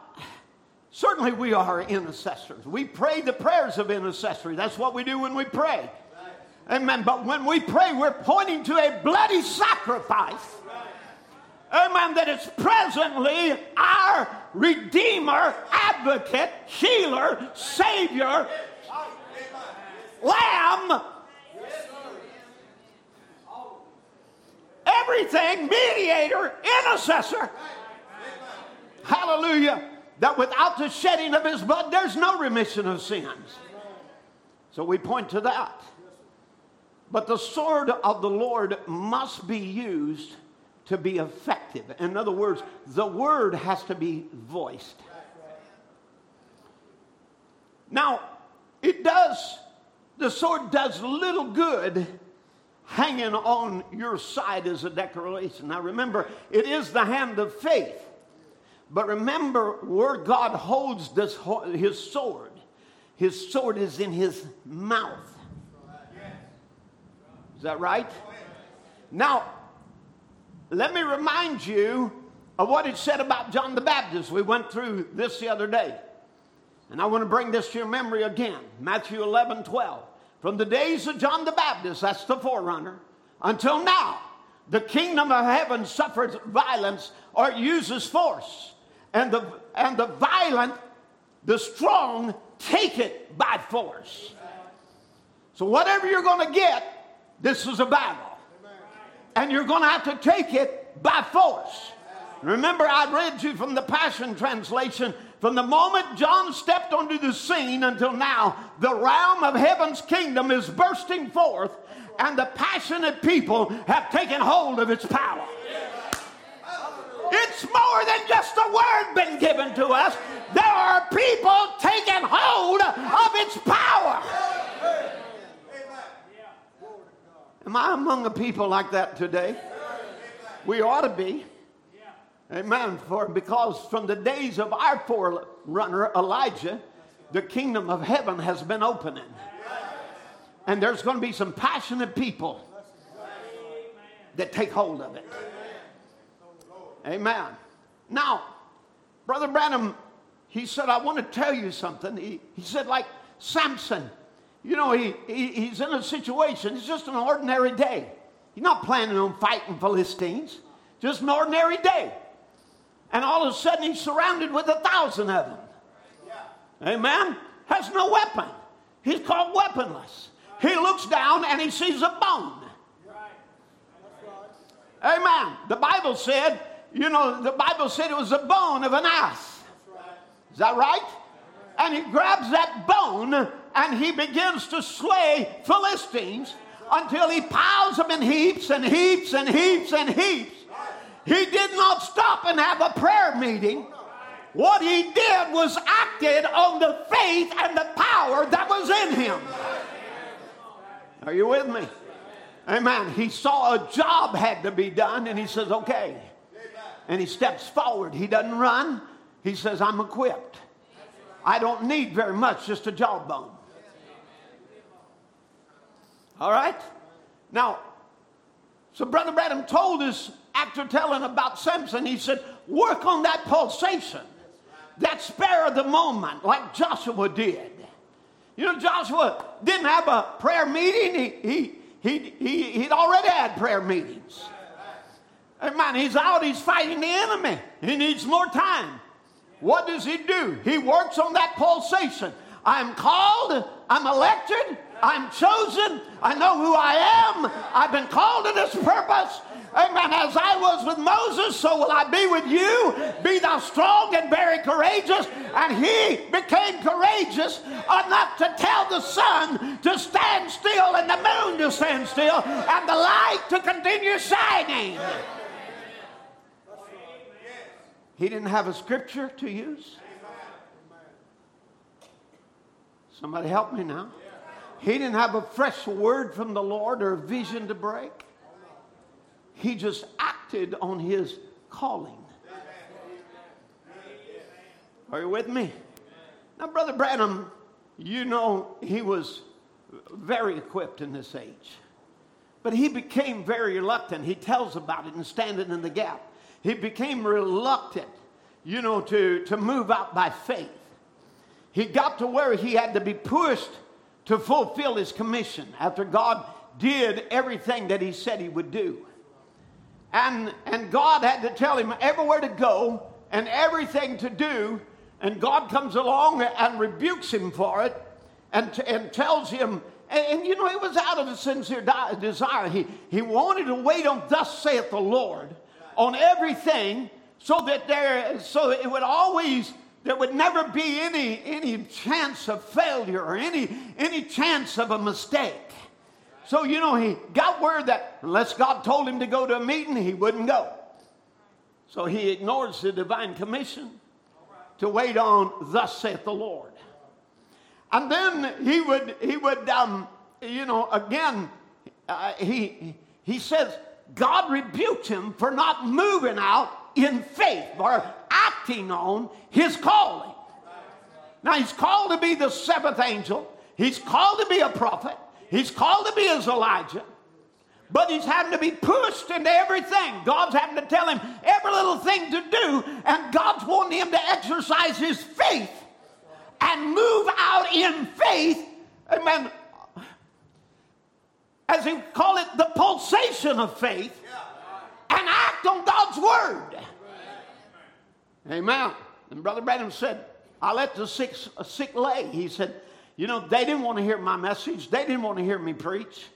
Speaker 2: certainly we are intercessors. We pray the prayers of intercessory. That's what we do when we pray. Amen. But when we pray, we're pointing to a bloody sacrifice. Amen. That is presently our Redeemer, Advocate, Healer, Savior, Lamb everything, mediator, intercessor. Hallelujah. That without the shedding of his blood, there's no remission of sins. So we point to that. But the sword of the Lord must be used to be effective. In other words, the word has to be voiced. Now, it does, the sword does little good hanging on your side as a declaration. Now remember, it is the hand of faith. But remember where God holds this, his sword. His sword is in his mouth. Is that right? Now, let me remind you of what it said about John the Baptist. We went through this the other day. And I want to bring this to your memory again. Matthew 11, 12. From the days of John the Baptist, that's the forerunner, until now, the kingdom of heaven suffers violence or uses force. And the, and the violent, the strong, take it by force. So, whatever you're going to get, this is a battle. And you're going to have to take it by force. Remember, I read you from the Passion Translation from the moment John stepped onto the scene until now, the realm of heaven's kingdom is bursting forth, and the passionate people have taken hold of its power. It's more than just a word been given to us. There are people taking hold of its power. Am I among a people like that today? We ought to be. Amen. For because from the days of our forerunner Elijah, the kingdom of heaven has been opening. And there's going to be some passionate people that take hold of it. Amen. Now, Brother Branham, he said, I want to tell you something. He, he said, like Samson, you know, he, he, he's in a situation, it's just an ordinary day. He's not planning on fighting Philistines, just an ordinary day. And all of a sudden, he's surrounded with a thousand of them. Amen? Has no weapon. He's called weaponless. He looks down and he sees a bone. Amen. The Bible said, you know, the Bible said it was a bone of an ass. Is that right? And he grabs that bone and he begins to slay Philistines until he piles them in heaps and heaps and heaps and heaps. He did not stop and have a prayer meeting. What he did was acted on the faith and the power that was in him. Are you with me? Amen. He saw a job had to be done and he says, okay. And he steps forward. He doesn't run. He says, I'm equipped. I don't need very much, just a jawbone. All right? Now, so Brother Branham told us after telling about Samson, he said, work on that pulsation, that spare of the moment, like Joshua did. You know, Joshua didn't have a prayer meeting. He, he, he, he, he'd already had prayer meetings. Man, he's out, he's fighting the enemy. He needs more time. What does he do? He works on that pulsation. I'm called, I'm elected, I'm chosen, I know who I am, I've been called to this purpose. Amen. As I was with Moses, so will I be with you. Be thou strong and very courageous. And he became courageous enough to tell the sun to stand still and the moon to stand still and the light to continue shining. He didn't have a scripture to use. Somebody help me now. He didn't have a fresh word from the Lord or a vision to break. He just acted on his calling. Are you with me? Now, Brother Branham, you know he was very equipped in this age. But he became very reluctant. He tells about it in Standing in the Gap. He became reluctant, you know, to, to move out by faith. He got to where he had to be pushed to fulfill his commission after God did everything that he said he would do. And, and God had to tell him everywhere to go and everything to do. And God comes along and rebukes him for it and, and tells him, and, and, you know, it was out of a sincere di- desire. He, he wanted to wait on, thus saith the Lord, on everything so that there, so it would always, there would never be any, any chance of failure or any, any chance of a mistake. So, you know, he got word that unless God told him to go to a meeting, he wouldn't go. So he ignores the divine commission to wait on, thus saith the Lord. And then he would, he would um, you know, again, uh, he, he says, God rebuked him for not moving out in faith or acting on his calling. Now, he's called to be the seventh angel, he's called to be a prophet, He's called to be as Elijah, but he's having to be pushed into everything. God's having to tell him every little thing to do, and God's wanting him to exercise his faith and move out in faith. Amen. As he call it, the pulsation of faith, and act on God's word. Amen. And Brother Branham said, I let the sick, uh, sick lay. He said, you know, they didn't want to hear my message. They didn't want to hear me preach.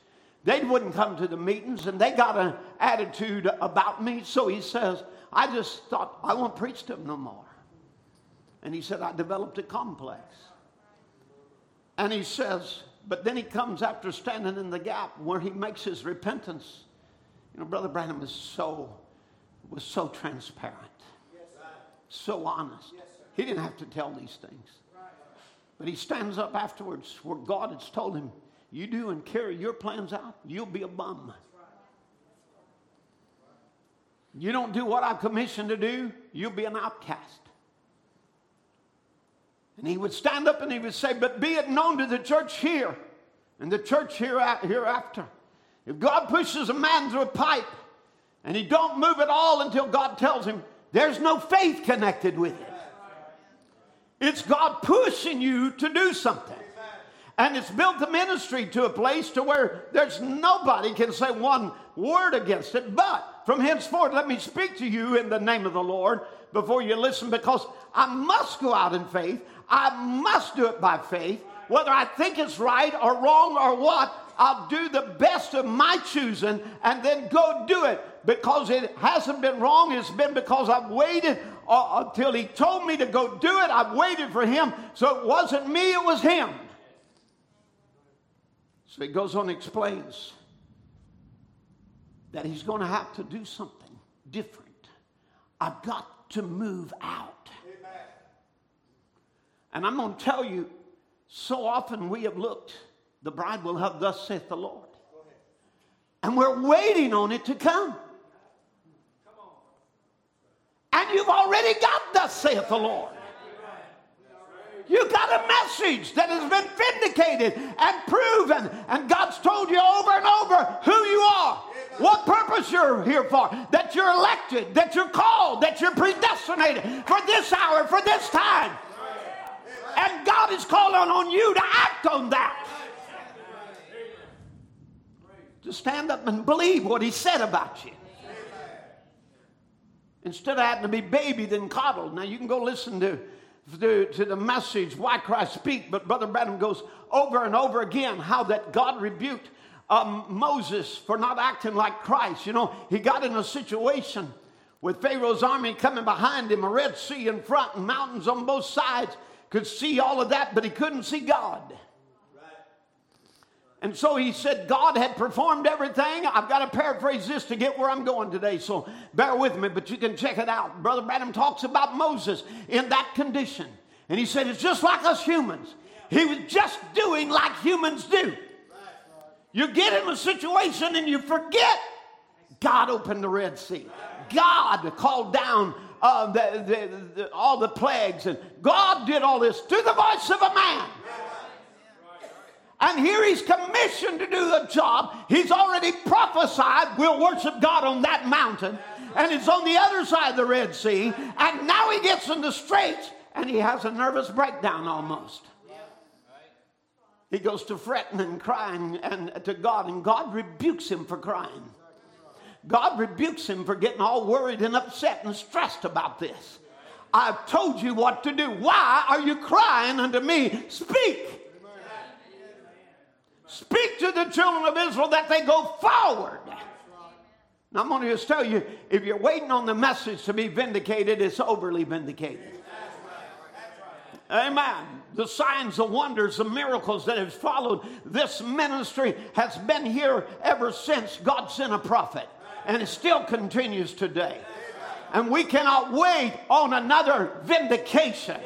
Speaker 2: They wouldn't come to the meetings, and they got an attitude about me. So he says, I just thought, I won't preach to them no more. And he said, I developed a complex. And he says, but then he comes after standing in the gap where he makes his repentance. You know, Brother Branham is so, was so transparent, so honest. He didn't have to tell these things. But he stands up afterwards where God has told him, You do and carry your plans out, you'll be a bum. You don't do what I've commissioned to do, you'll be an outcast. And he would stand up and he would say, But be it known to the church here and the church hereafter. If God pushes a man through a pipe and he don't move at all until God tells him, there's no faith connected with it. It's God pushing you to do something. And it's built the ministry to a place to where there's nobody can say one word against it. But from henceforth, let me speak to you in the name of the Lord before you listen, because I must go out in faith. I must do it by faith. Whether I think it's right or wrong or what, I'll do the best of my choosing and then go do it because it hasn't been wrong. It's been because I've waited uh, until he told me to go do it. I've waited for him. So it wasn't me, it was him. So he goes on and explains that he's going to have to do something different. I've got to move out. Amen. And I'm going to tell you, so often we have looked, the bride will have thus saith the Lord. And we're waiting on it to come. And you've already got thus saith the Lord. You got a message that has been vindicated and proven, and God's told you over and over who you are, what purpose you're here for, that you're elected, that you're called, that you're predestinated for this hour, for this time. And God is calling on you to act on that. To stand up and believe what He said about you. Instead of having to be babied and coddled. Now, you can go listen to to, to the message, Why Cry? Speak, but Brother Branham goes over and over again how that God rebuked um, Moses for not acting like Christ. You know, he got in a situation with Pharaoh's army coming behind him, a Red Sea in front, and mountains on both sides. Could see all of that, but he couldn't see God. And so he said, God had performed everything. I've got to paraphrase this to get where I'm going today, so bear with me, but you can check it out. Brother Branham talks about Moses in that condition. And he said, It's just like us humans. He was just doing like humans do. You get in a situation and you forget God opened the Red Sea. God called down uh, the, the, the, all the plagues, and God did all this through the voice of a man. And here he's commissioned to do the job. He's already prophesied we'll worship God on that mountain. And it's on the other side of the Red Sea. And now he gets in the straits and he has a nervous breakdown almost. He goes to fretting and crying and to God, and God rebukes him for crying. God rebukes him for getting all worried and upset and stressed about this. I've told you what to do. Why are you crying unto me? Speak. Speak to the children of Israel that they go forward. Now, I'm going to just tell you if you're waiting on the message to be vindicated, it's overly vindicated. Amen. The signs, the wonders, the miracles that have followed this ministry has been here ever since God sent a prophet, and it still continues today. And we cannot wait on another vindication.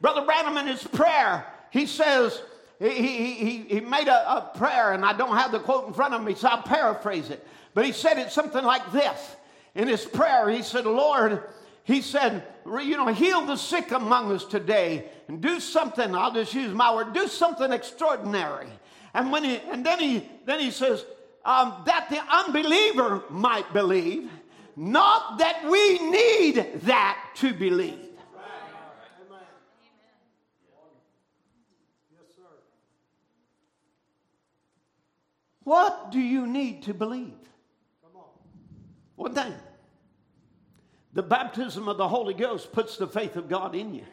Speaker 2: Brother Branham in his prayer, he says, he, he, he made a, a prayer, and I don't have the quote in front of me, so I'll paraphrase it. But he said it something like this. In his prayer, he said, Lord, he said, you know, heal the sick among us today and do something, I'll just use my word, do something extraordinary. And when he, and then he, then he says, um, that the unbeliever might believe, not that we need that to believe. What do you need to believe? One thing. The baptism of the Holy Ghost puts the faith of God in you.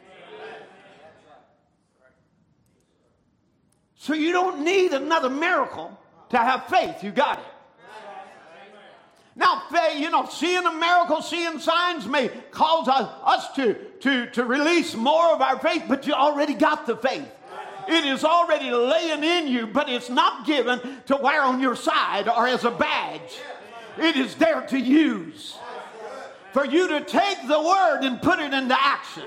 Speaker 2: So you don't need another miracle to have faith. You got it. Now, you know, seeing a miracle, seeing signs may cause us to, to, to release more of our faith, but you already got the faith. It is already laying in you, but it's not given to wear on your side or as a badge. It is there to use. For you to take the word and put it into action.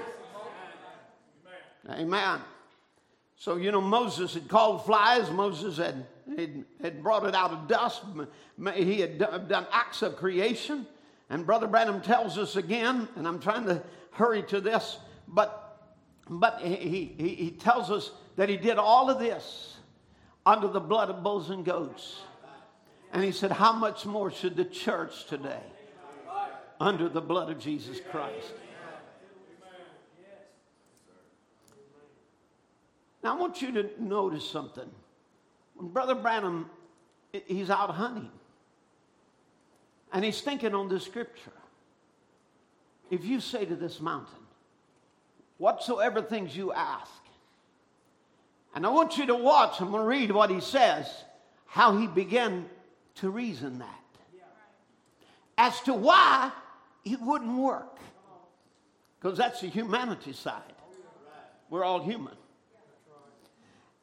Speaker 2: Amen. So, you know, Moses had called flies. Moses had, had, had brought it out of dust. He had done acts of creation. And Brother Branham tells us again, and I'm trying to hurry to this, but, but he, he, he tells us that he did all of this under the blood of bulls and goats. And he said, How much more should the church today under the blood of Jesus Christ? Now, I want you to notice something. When Brother Branham, he's out hunting, and he's thinking on this scripture. If you say to this mountain, whatsoever things you ask, and I want you to watch, I'm going to read what he says, how he began to reason that. As to why it wouldn't work. Because that's the humanity side. We're all human.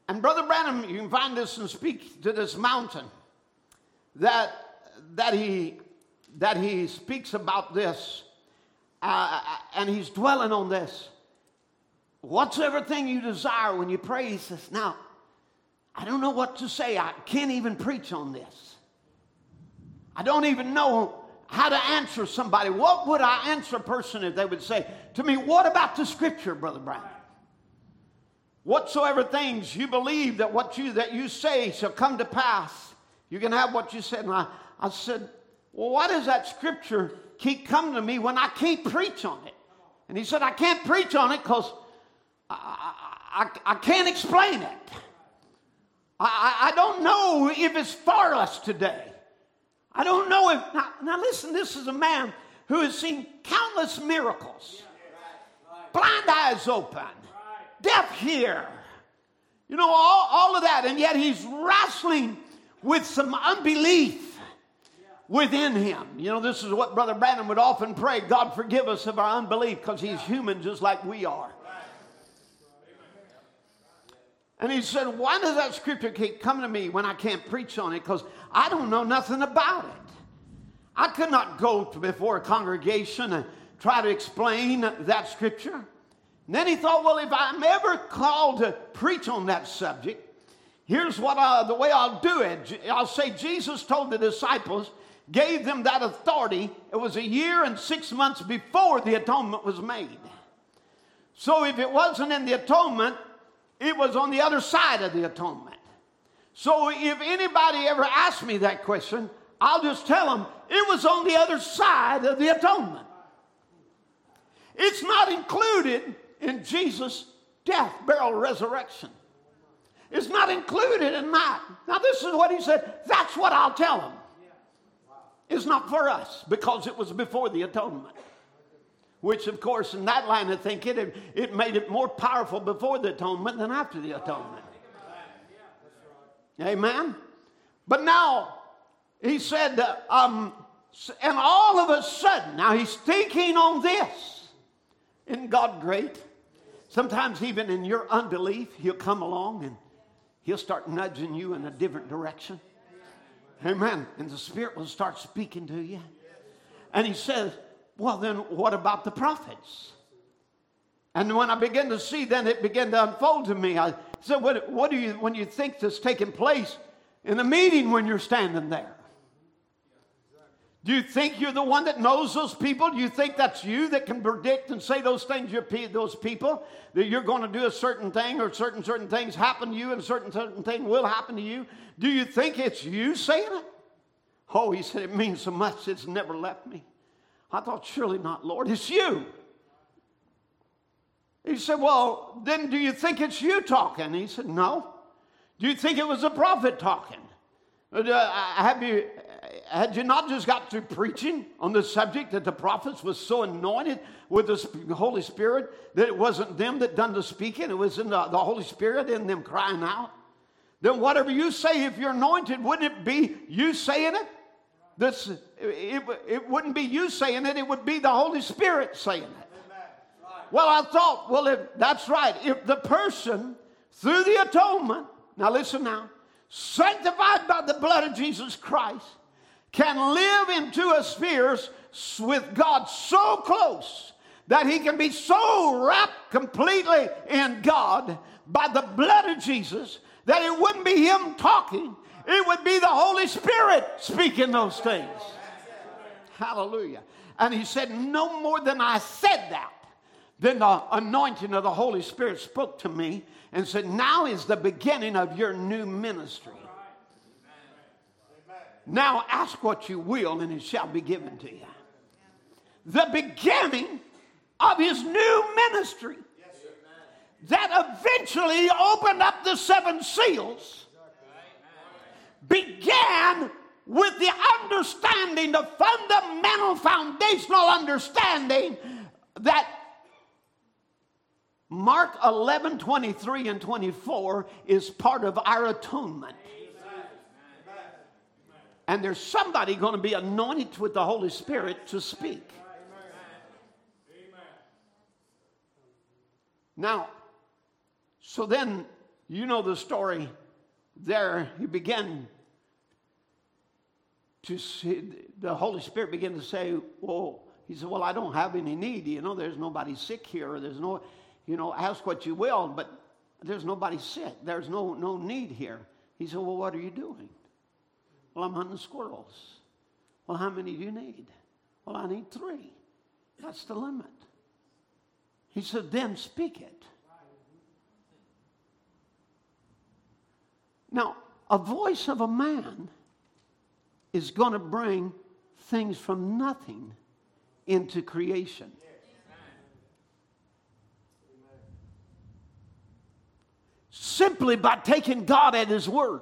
Speaker 2: And Brother Branham, you can find this and speak to this mountain that, that, he, that he speaks about this. Uh, and he's dwelling on this. Whatsoever thing you desire when you pray, he says, now, I don't know what to say. I can't even preach on this. I don't even know how to answer somebody. What would I answer a person if they would say to me, What about the scripture, Brother Brown? Whatsoever things you believe that what you that you say shall come to pass, you can have what you said. And I, I said, Well, why does that scripture keep coming to me when I can't preach on it? And he said, I can't preach on it because I, I, I, can't explain it. I, I don't know if it's for us today. I don't know if. Now, now, listen, this is a man who has seen countless miracles blind eyes open, deaf hear, you know, all, all of that. And yet he's wrestling with some unbelief within him. You know, this is what Brother Branham would often pray God, forgive us of our unbelief because he's human just like we are. And he said, Why does that scripture keep coming to me when I can't preach on it? Because I don't know nothing about it. I could not go before a congregation and try to explain that scripture. And then he thought, well, if I'm ever called to preach on that subject, here's what I, the way I'll do it. I'll say Jesus told the disciples, gave them that authority. It was a year and six months before the atonement was made. So if it wasn't in the atonement, it was on the other side of the atonement. So if anybody ever asks me that question, I'll just tell them it was on the other side of the atonement. It's not included in Jesus' death, burial, resurrection. It's not included in that. Now, this is what he said. That's what I'll tell them. It's not for us because it was before the atonement which of course in that line of thinking it, it made it more powerful before the atonement than after the atonement. Amen? But now he said uh, um, and all of a sudden now he's thinking on this. Isn't god great? Sometimes even in your unbelief he'll come along and he'll start nudging you in a different direction. Amen? And the spirit will start speaking to you. And he says well, then what about the prophets? And when I began to see, then it began to unfold to me. I said, what, what do you, when you think that's taking place in the meeting when you're standing there? Do you think you're the one that knows those people? Do you think that's you that can predict and say those things to those people? That you're going to do a certain thing or certain certain things happen to you and certain certain thing will happen to you? Do you think it's you saying it? Oh, he said, it means so much it's never left me. I thought, surely not, Lord, it's you. He said, Well, then do you think it's you talking? He said, No. Do you think it was a prophet talking? Uh, have you, had you not just got through preaching on the subject that the prophets was so anointed with the Holy Spirit that it wasn't them that done the speaking, it was in the, the Holy Spirit in them crying out? Then whatever you say, if you're anointed, wouldn't it be you saying it? This, it, it wouldn't be you saying it, it would be the Holy Spirit saying it. Well, I thought, well, if that's right, if the person through the atonement, now listen now, sanctified by the blood of Jesus Christ, can live into a sphere with God so close that he can be so wrapped completely in God by the blood of Jesus that it wouldn't be him talking, it would be the Holy Spirit speaking those things. Hallelujah. And he said, No more than I said that. Then the anointing of the Holy Spirit spoke to me and said, Now is the beginning of your new ministry. Now ask what you will, and it shall be given to you. The beginning of his new ministry that eventually opened up the seven seals began with the understanding, the fundamental foundational understanding that Mark 11, 23 and 24 is part of our atonement. And there's somebody going to be anointed with the Holy Spirit to speak. Now, so then you know the story there. He began to see, the Holy Spirit began to say, Well, he said, Well, I don't have any need. You know, there's nobody sick here. There's no, you know, ask what you will. But There's nobody sick. There's no, no need here. He said, Well, what are you doing? Well, I'm hunting squirrels. Well, how many do you need? Well, I need three. That's the limit. He said, Then speak it. Now, a voice of a man is going to bring things from nothing into creation. Simply by taking God at His word,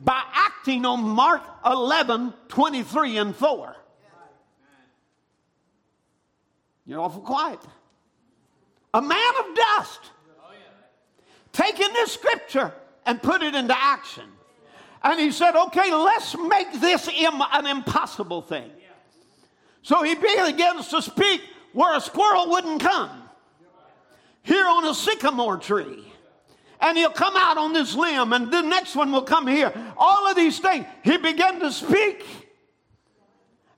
Speaker 2: by acting on Mark 11, 23, and 4. You're awful quiet. A man of dust taking this scripture and put it into action. And he said, okay, let's make this Im- an impossible thing. So he begins to speak where a squirrel wouldn't come. Here on a sycamore tree. And he'll come out on this limb, and the next one will come here. All of these things. He began to speak.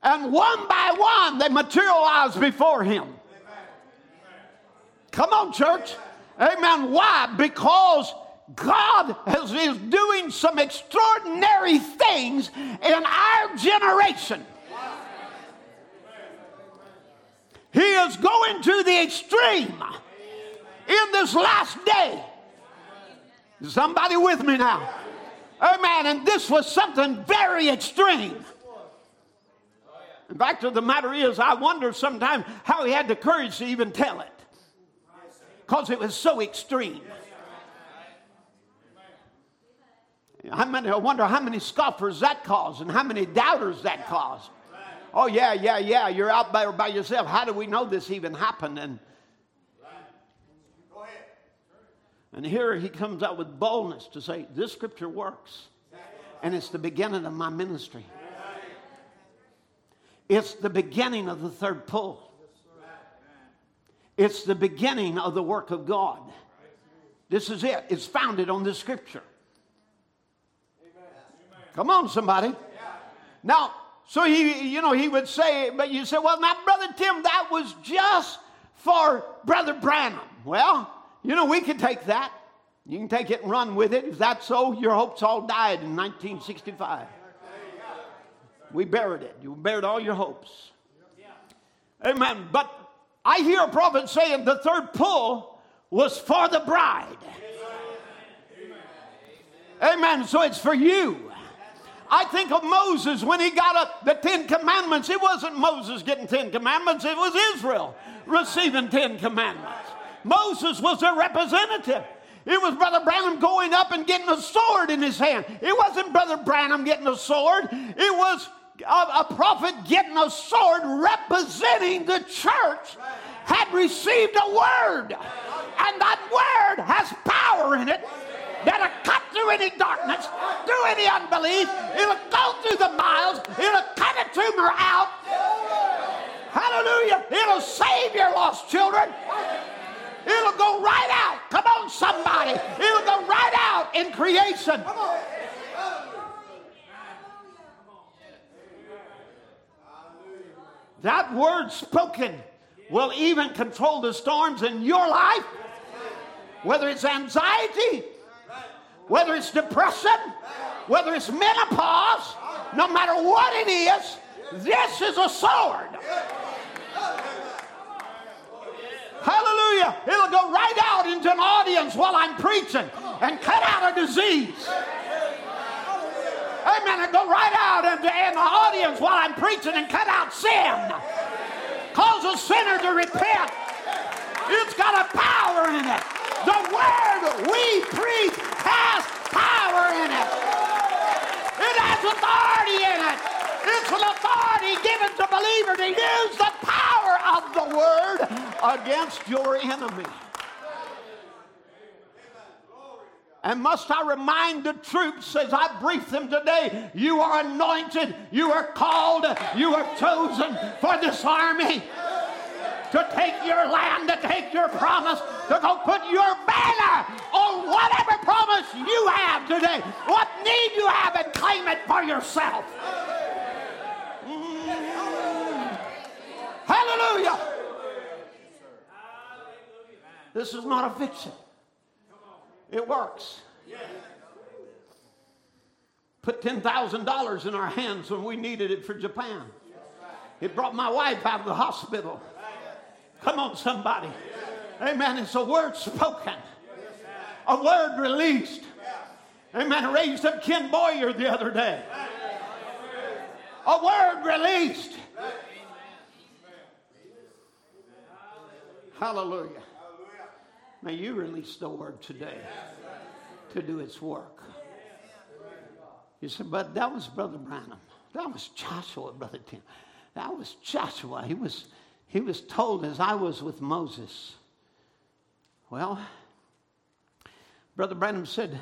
Speaker 2: And one by one, they materialized before him. Come on, church. Amen. Why? Because God is, is doing some extraordinary things in our generation. He is going to the extreme in this last day. Somebody with me now? Amen. And this was something very extreme. The fact of the matter is, I wonder sometimes how he had the courage to even tell it. Because it was so extreme. How many, I wonder how many scoffers that caused and how many doubters that caused. Oh, yeah, yeah, yeah, you're out there by yourself. How do we know this even happened? And, and here he comes out with boldness to say, This scripture works. And it's the beginning of my ministry. It's the beginning of the third pull. It's the beginning of the work of God. This is it. It's founded on this scripture. Come on, somebody. Now, so he, you know, he would say, but you say, well, now, Brother Tim, that was just for Brother Branham. Well, you know, we can take that. You can take it and run with it. If that's so, your hopes all died in 1965. We buried it. You buried all your hopes. Amen. But I hear a prophet saying the third pull was for the bride. Amen. So it's for you. I think of Moses when he got up the Ten Commandments. It wasn't Moses getting Ten Commandments, it was Israel receiving Ten Commandments. Moses was their representative. It was Brother Branham going up and getting a sword in his hand. It wasn't Brother Branham getting a sword, it was a, a prophet getting a sword representing the church had received a word. And that word has power in it that'll cut through any darkness, through any unbelief. It'll go through the miles. It'll cut a tumor out. Hallelujah. It'll save your lost children. It'll go right out. Come on, somebody. It'll go right out in creation. That word spoken will even control the storms in your life, whether it's anxiety, whether it's depression, whether it's menopause, no matter what it is, this is a sword. Hallelujah. It'll go right out into an audience while I'm preaching and cut out a disease. Amen. It'll go right out into in the audience while I'm preaching and cut out sin. Cause a sinner to repent. It's got a power in it. The word we preach has power in it. It has authority in it. It's an authority given to believers to use the power of the word against your enemy. And must I remind the troops as I brief them today, you are anointed, you are called, you are chosen for this army to take your land, to take your promise, to go put your banner on whatever promise you have today, what need you have, and claim it for yourself. Mm. Hallelujah. This is not a fiction. It works. Put $10,000 in our hands when we needed it for Japan. It brought my wife out of the hospital. Come on, somebody. Amen. It's a word spoken, a word released. Amen. I raised up Ken Boyer the other day. A word released. Hallelujah. May you release the word today to do its work. You said, but that was Brother Branham. That was Joshua, Brother Tim. That was Joshua. He was, he was told as I was with Moses. Well, Brother Branham said,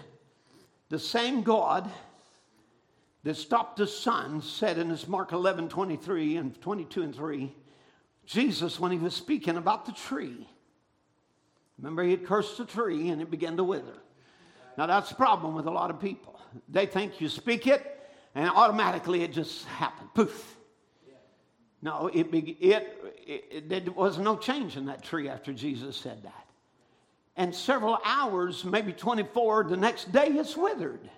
Speaker 2: the same God that stopped the sun said in his Mark 11, 23 and 22 and 3, Jesus, when he was speaking about the tree, remember he had cursed the tree and it began to wither. Now that's the problem with a lot of people. They think you speak it and automatically it just happened. Poof. No, it, it, it, there was no change in that tree after Jesus said that. And several hours, maybe 24, the next day it's withered.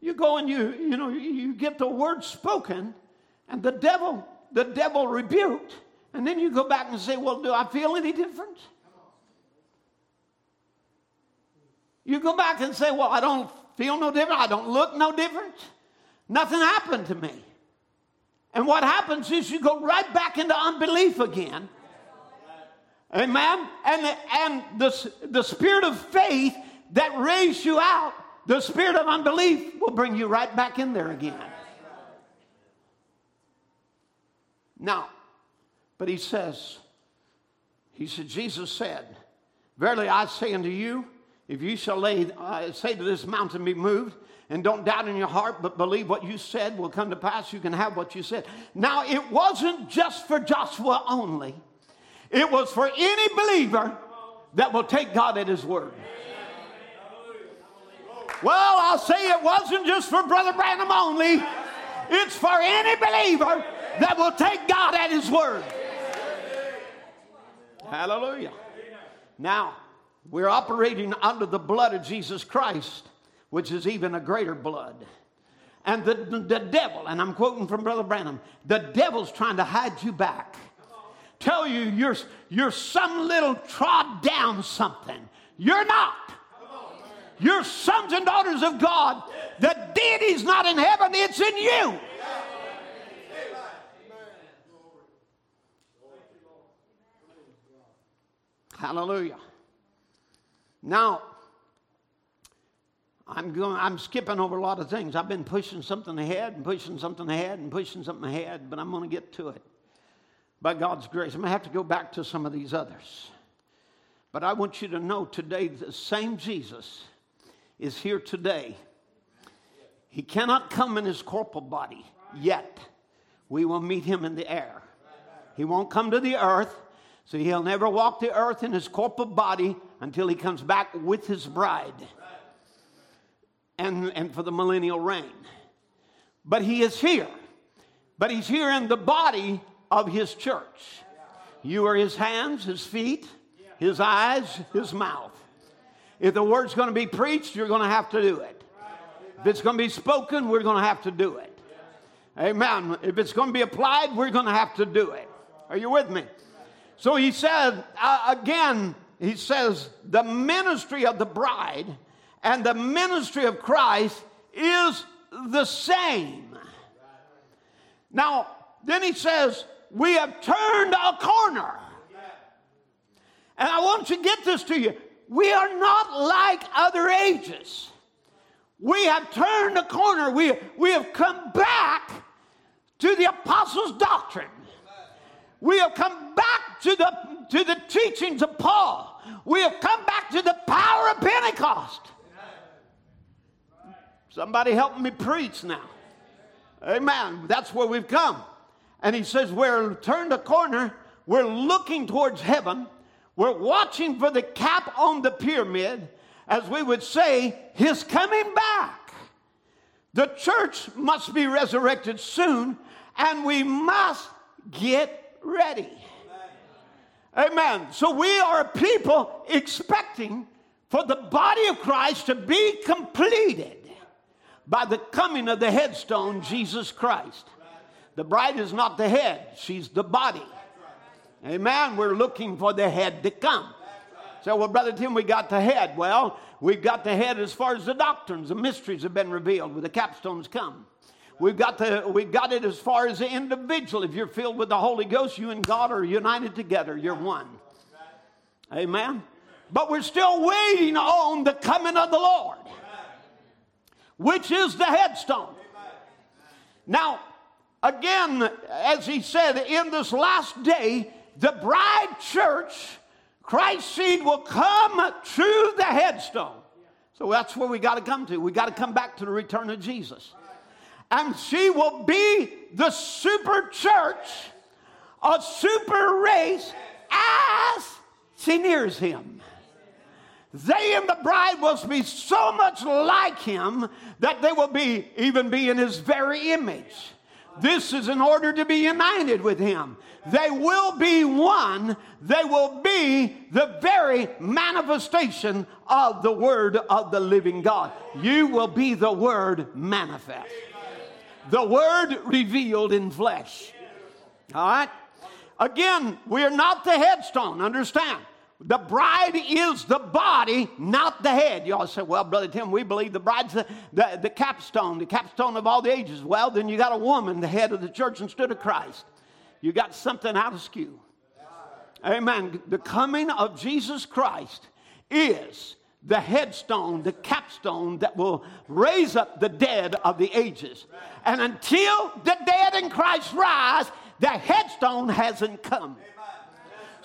Speaker 2: You go and you, you know, you get the word spoken, and the devil, the devil rebuked, and then you go back and say, Well, do I feel any different? You go back and say, Well, I don't feel no different. I don't look no different. Nothing happened to me. And what happens is you go right back into unbelief again. Amen. And, the, and the, the spirit of faith that raised you out, the spirit of unbelief will bring you right back in there again. Now, but he says, he said, Jesus said, Verily I say unto you, if you shall lay, uh, say to this mountain, be moved, and don't doubt in your heart, but believe what you said will come to pass, you can have what you said. Now, it wasn't just for Joshua only, it was for any believer that will take God at His word. Well, I'll say it wasn't just for Brother Branham only, it's for any believer that will take God at His word. Hallelujah. Now, we're operating under the blood of Jesus Christ, which is even a greater blood. And the, the devil, and I'm quoting from Brother Branham, the devil's trying to hide you back. Tell you you're, you're some little trod down something. You're not. You're sons and daughters of God. The deity's not in heaven, it's in you. Hallelujah. Now, I'm going I'm skipping over a lot of things. I've been pushing something ahead and pushing something ahead and pushing something ahead, but I'm going to get to it. By God's grace, I'm going to have to go back to some of these others. But I want you to know today the same Jesus is here today. He cannot come in his corporal body yet. We will meet him in the air. He won't come to the earth, so he'll never walk the earth in his corporal body until he comes back with his bride and, and for the millennial reign. But he is here. But he's here in the body of his church. You are his hands, his feet, his eyes, his mouth. If the word's going to be preached, you're going to have to do it. If it's going to be spoken, we're going to have to do it. Amen. If it's going to be applied, we're going to have to do it. Are you with me? So he said, uh, again, he says, the ministry of the bride and the ministry of Christ is the same. Now, then he says, we have turned a corner. And I want to get this to you. We are not like other ages. We have turned a corner. We, we have come back to the apostles' doctrine. We have come back to the, to the teachings of Paul. We have come back to the power of Pentecost. Somebody help me preach now. Amen. That's where we've come. And he says, We're turned a corner, we're looking towards heaven, we're watching for the cap on the pyramid, as we would say, His coming back. The church must be resurrected soon, and we must get ready. Amen. So we are a people expecting for the body of Christ to be completed by the coming of the headstone, Jesus Christ. The bride is not the head, she's the body. Amen. We're looking for the head to come. So, well, Brother Tim, we got the head. Well, we've got the head as far as the doctrines, the mysteries have been revealed where the capstones come. We've got, the, we've got it as far as the individual. If you're filled with the Holy Ghost, you and God are united together. You're one. Amen. But we're still waiting on the coming of the Lord, which is the headstone. Now, again, as he said, in this last day, the bride church, Christ's seed will come to the headstone. So that's where we got to come to. We got to come back to the return of Jesus. And she will be the super church, a super race as she nears him. They and the bride will be so much like him that they will be even be in his very image. This is in order to be united with him. They will be one. They will be the very manifestation of the Word of the living God. You will be the Word manifest. The Word revealed in flesh. All right? Again, we're not the headstone, understand? The bride is the body, not the head. You all say, well, Brother Tim, we believe the bride's the, the, the capstone, the capstone of all the ages. Well, then you got a woman, the head of the church instead of Christ. You got something out of skew. Amen. The coming of Jesus Christ is the headstone, the capstone that will raise up the dead of the ages. And until the dead in Christ rise, the headstone hasn't come.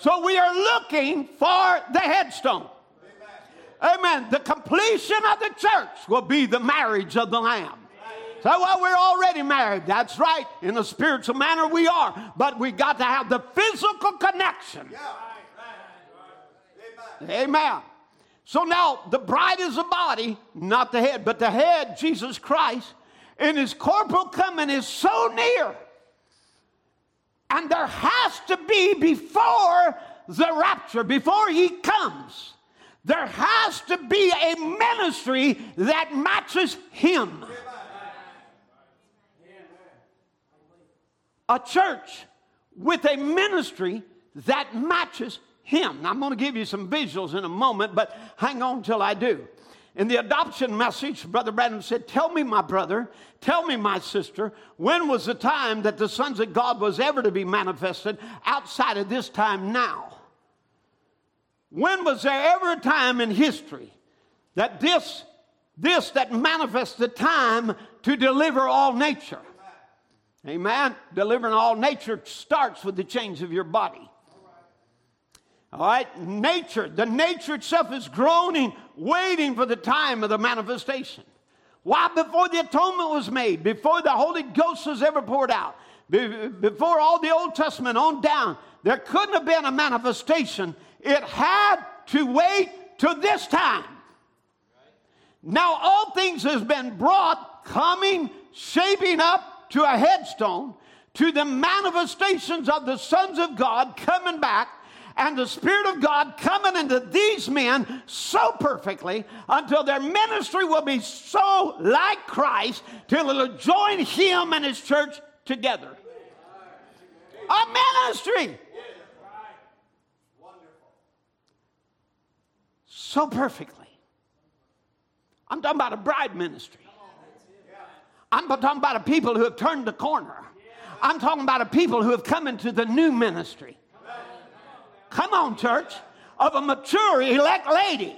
Speaker 2: So we are looking for the headstone. Amen. The completion of the church will be the marriage of the Lamb. So, well, we're already married. That's right. In a spiritual manner, we are. But we got to have the physical connection. Amen. So now the bride is a body, not the head, but the head, Jesus Christ, and his corporal coming is so near and there has to be before the rapture, before he comes, there has to be a ministry that matches him. A church with a ministry that matches him. Now, I'm going to give you some visuals in a moment, but hang on till I do. In the adoption message, Brother Branham said, Tell me, my brother, tell me, my sister, when was the time that the sons of God was ever to be manifested outside of this time now? When was there ever a time in history that this, this that manifests the time to deliver all nature? Amen. Delivering all nature starts with the change of your body. All right, nature, the nature itself is groaning, waiting for the time of the manifestation. Why? Before the atonement was made, before the Holy Ghost was ever poured out, before all the Old Testament on down, there couldn't have been a manifestation. It had to wait to this time. Now, all things has been brought, coming, shaping up to a headstone, to the manifestations of the sons of God coming back and the Spirit of God coming into these men so perfectly until their ministry will be so like Christ till it'll join Him and His church together. A ministry. So perfectly. I'm talking about a bride ministry. I'm talking about a people who have turned the corner. I'm talking about a people who have come into the new ministry. Come on, church. Of a mature elect lady.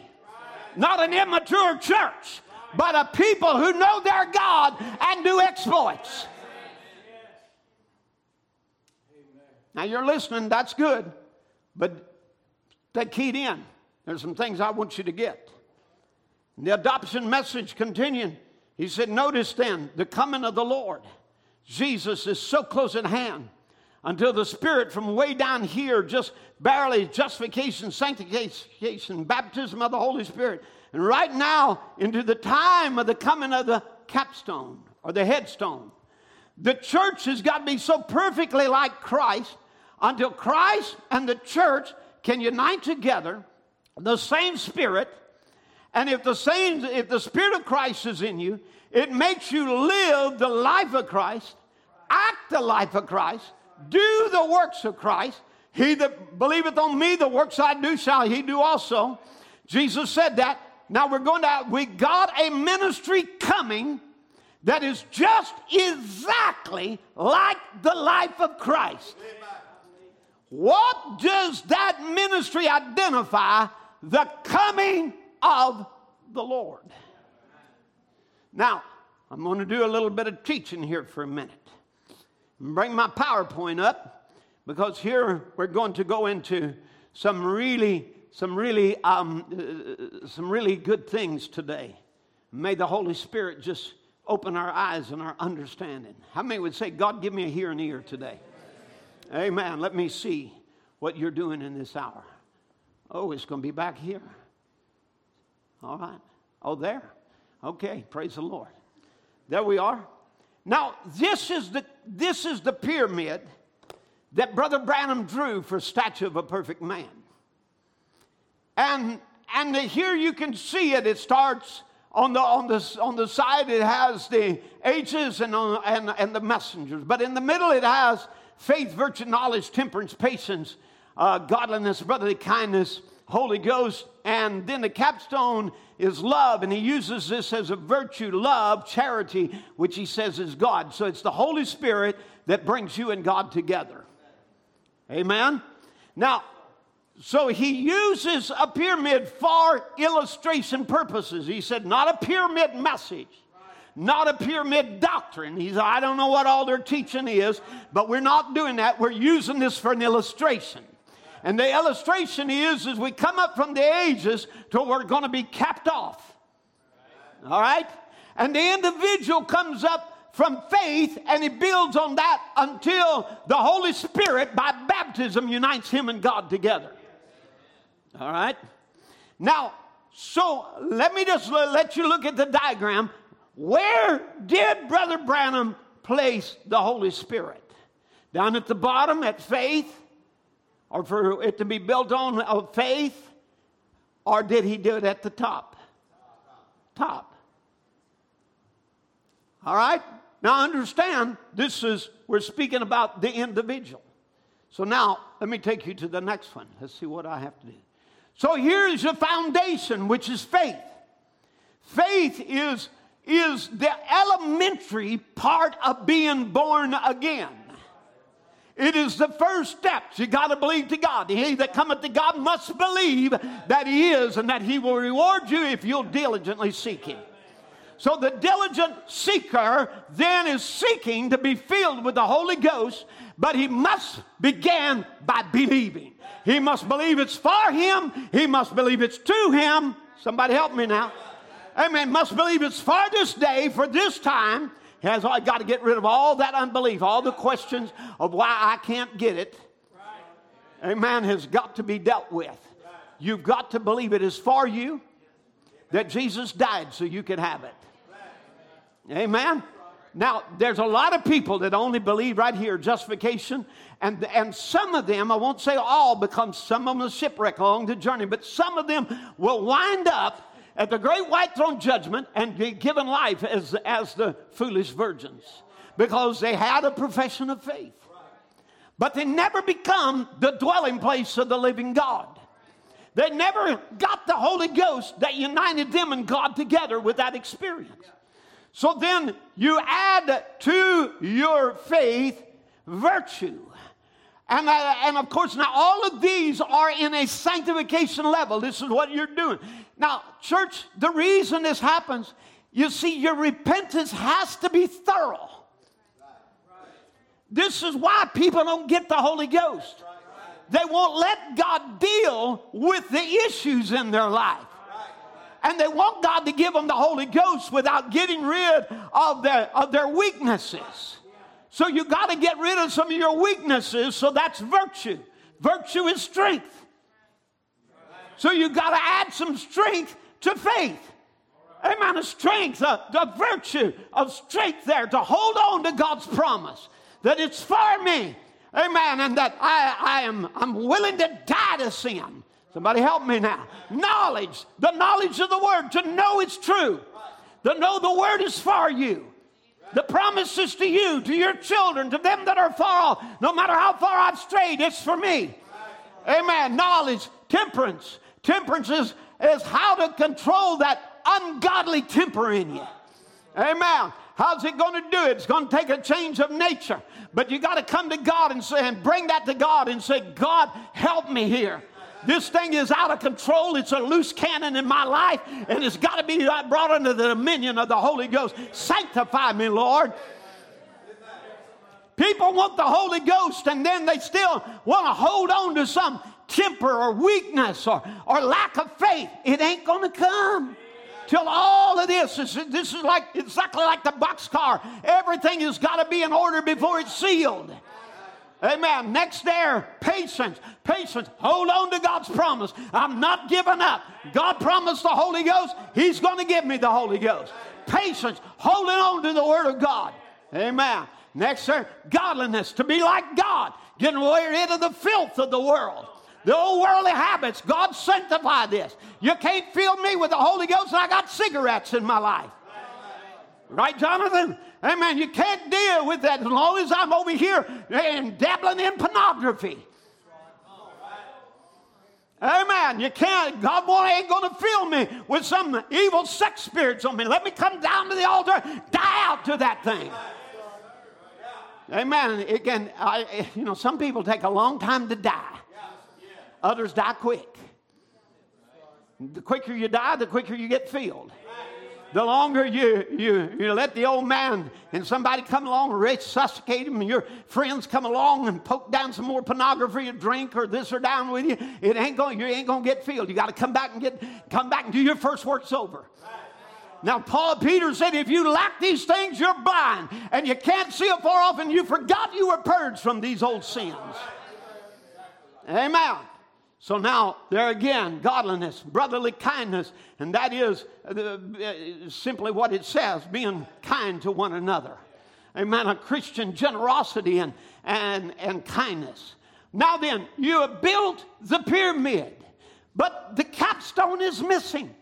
Speaker 2: Not an immature church, but a people who know their God and do exploits. Now you're listening, that's good, but take keyed in. There's some things I want you to get. The adoption message continuing. He said, Notice then the coming of the Lord. Jesus is so close at hand until the Spirit from way down here, just barely justification, sanctification, baptism of the Holy Spirit, and right now into the time of the coming of the capstone or the headstone. The church has got to be so perfectly like Christ until Christ and the church can unite together, the same Spirit, And if the same, if the Spirit of Christ is in you, it makes you live the life of Christ, act the life of Christ, do the works of Christ. He that believeth on me, the works I do shall he do also. Jesus said that. Now we're going to, we got a ministry coming that is just exactly like the life of Christ. What does that ministry identify? The coming of the Lord. Now, I'm going to do a little bit of teaching here for a minute. Bring my PowerPoint up because here we're going to go into some really, some really, um, uh, some really good things today. May the Holy Spirit just open our eyes and our understanding. How many would say, God, give me a hearing ear today? Amen. Let me see what you're doing in this hour. Oh, it's going to be back here. All right. Oh, there. Okay. Praise the Lord. There we are. Now, this is the, this is the pyramid that Brother Branham drew for statue of a perfect man. And, and here you can see it. It starts on the, on the, on the side, it has the ages and, on, and, and the messengers. But in the middle, it has faith, virtue, knowledge, temperance, patience, uh, godliness, brotherly kindness, Holy Ghost. And then the capstone is love. And he uses this as a virtue love, charity, which he says is God. So it's the Holy Spirit that brings you and God together. Amen? Now, so he uses a pyramid for illustration purposes. He said, not a pyramid message, not a pyramid doctrine. He said, I don't know what all their teaching is, but we're not doing that. We're using this for an illustration. And the illustration is, as we come up from the ages till we're going to be capped off. All right? And the individual comes up from faith and he builds on that until the Holy Spirit, by baptism, unites him and God together. All right? Now, so let me just let you look at the diagram. Where did Brother Branham place the Holy Spirit? Down at the bottom at faith? Or for it to be built on of faith? Or did he do it at the top? Top. All right? Now understand, this is, we're speaking about the individual. So now, let me take you to the next one. Let's see what I have to do. So here's the foundation, which is faith. Faith is, is the elementary part of being born again. It is the first step. You got to believe to God. He that cometh to God must believe that He is and that He will reward you if you'll diligently seek Him. So the diligent seeker then is seeking to be filled with the Holy Ghost, but he must begin by believing. He must believe it's for him. He must believe it's to him. Somebody help me now. Amen. Must believe it's for this day, for this time. He I got to get rid of all that unbelief, all the questions of why I can't get it. Amen. Has got to be dealt with. You've got to believe it is for you, that Jesus died so you can have it. Amen. Now, there's a lot of people that only believe right here justification, and, and some of them, I won't say all, because some of them are shipwreck along the journey, but some of them will wind up at the great white throne judgment and be given life as, as the foolish virgins because they had a profession of faith. But they never become the dwelling place of the living God. They never got the Holy Ghost that united them and God together with that experience. So then you add to your faith virtue. And, uh, and of course, now all of these are in a sanctification level. This is what you're doing. Now, church, the reason this happens, you see, your repentance has to be thorough. This is why people don't get the Holy Ghost. They won't let God deal with the issues in their life and they want God to give them the Holy Ghost without getting rid of their, of their weaknesses. So you got to get rid of some of your weaknesses, so that's virtue. Virtue is strength. So you got to add some strength to faith. Amen. A strength, a, a virtue of strength there to hold on to God's promise that it's for me. Amen. And that I, I am I'm willing to die to sin Somebody help me now. Knowledge, the knowledge of the word, to know it's true, to know the word is for you. The promises to you, to your children, to them that are far off, no matter how far I've strayed, it's for me. Amen. Knowledge, temperance. Temperance is, is how to control that ungodly temper in you. Amen. How's it going to do it? It's going to take a change of nature. But you got to come to God and say, and bring that to God and say, God, help me here. This thing is out of control. It's a loose cannon in my life, and it's got to be brought under the dominion of the Holy Ghost. Sanctify me, Lord. People want the Holy Ghost, and then they still want to hold on to some temper or weakness or, or lack of faith. It ain't going to come till all of this is this is like exactly like the boxcar. Everything has got to be in order before it's sealed. Amen. Next there, patience. Patience. Hold on to God's promise. I'm not giving up. God promised the Holy Ghost. He's going to give me the Holy Ghost. Patience. Holding on to the Word of God. Amen. Next, sir, godliness. To be like God. Getting rid of the filth of the world. The old worldly habits. God sanctify this. You can't fill me with the Holy Ghost and I got cigarettes in my life. Right, Jonathan? Amen. You can't deal with that as long as I'm over here and dabbling in pornography. Amen. You can't, God boy, ain't going to fill me with some evil sex spirits on me. Let me come down to the altar, die out to that thing. Amen. Again, I, you know, some people take a long time to die, others die quick. The quicker you die, the quicker you get filled the longer you, you, you let the old man and somebody come along and resuscitate him, and your friends come along and poke down some more pornography or drink or this or down with you, it ain't going, you ain't going to get filled. You got to come back and get, come back and do your first works over. Now, Paul Peter said, if you lack these things, you're blind and you can't see afar off, and you forgot you were purged from these old sins. Amen. So now, there again, godliness, brotherly kindness, and that is uh, simply what it says being kind to one another. Amen. A Christian generosity and, and, and kindness. Now then, you have built the pyramid, but the capstone is missing.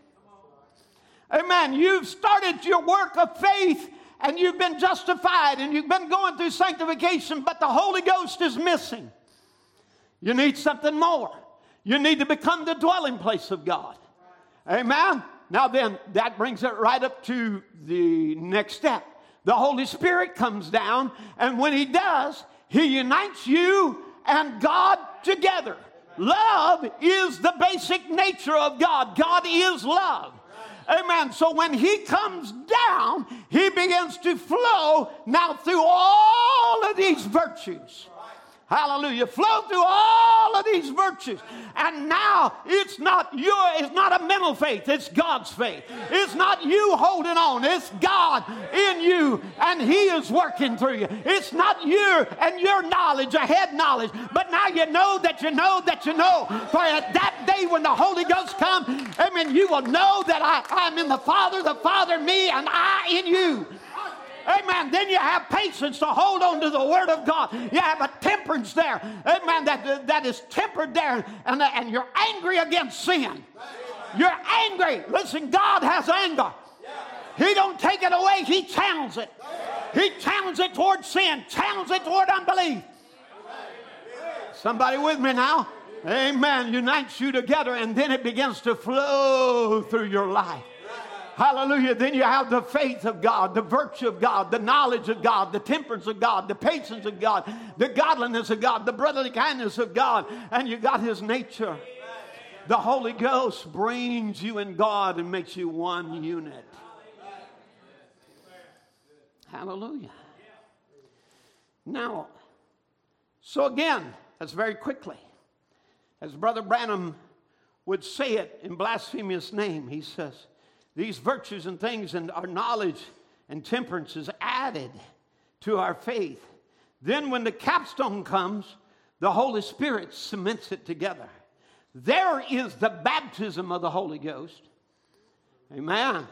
Speaker 2: Amen. You've started your work of faith and you've been justified and you've been going through sanctification, but the Holy Ghost is missing. You need something more. You need to become the dwelling place of God. Amen. Now, then, that brings it right up to the next step. The Holy Spirit comes down, and when He does, He unites you and God together. Love is the basic nature of God. God is love. Amen. So when he comes down, he begins to flow now through all of these virtues. Hallelujah. Flow through all of these virtues. And now it's not your, it's not a mental faith, it's God's faith. It's not you holding on, it's God in you, and He is working through you. It's not you and your knowledge, a head knowledge, but now you know that you know that you know. For at that day when the Holy Ghost comes, amen, you will know that I, I'm in the Father, the Father, me, and I in you. Amen. Then you have patience to hold on to the Word of God. You have a temperance there. Amen. That, that is tempered there. And, and you're angry against sin. You're angry. Listen, God has anger. He don't take it away. He channels it. He channels it toward sin, channels it toward unbelief. Somebody with me now? Amen. Unites you together, and then it begins to flow through your life. Hallelujah. Then you have the faith of God, the virtue of God, the knowledge of God, the temperance of God, the patience of God, the godliness of God, the brotherly kindness of God, and you got His nature. The Holy Ghost brings you in God and makes you one unit. Hallelujah. Now, so again, that's very quickly. As Brother Branham would say it in blasphemous name, he says, these virtues and things and our knowledge and temperance is added to our faith. Then, when the capstone comes, the Holy Spirit cements it together. There is the baptism of the Holy Ghost. Amen.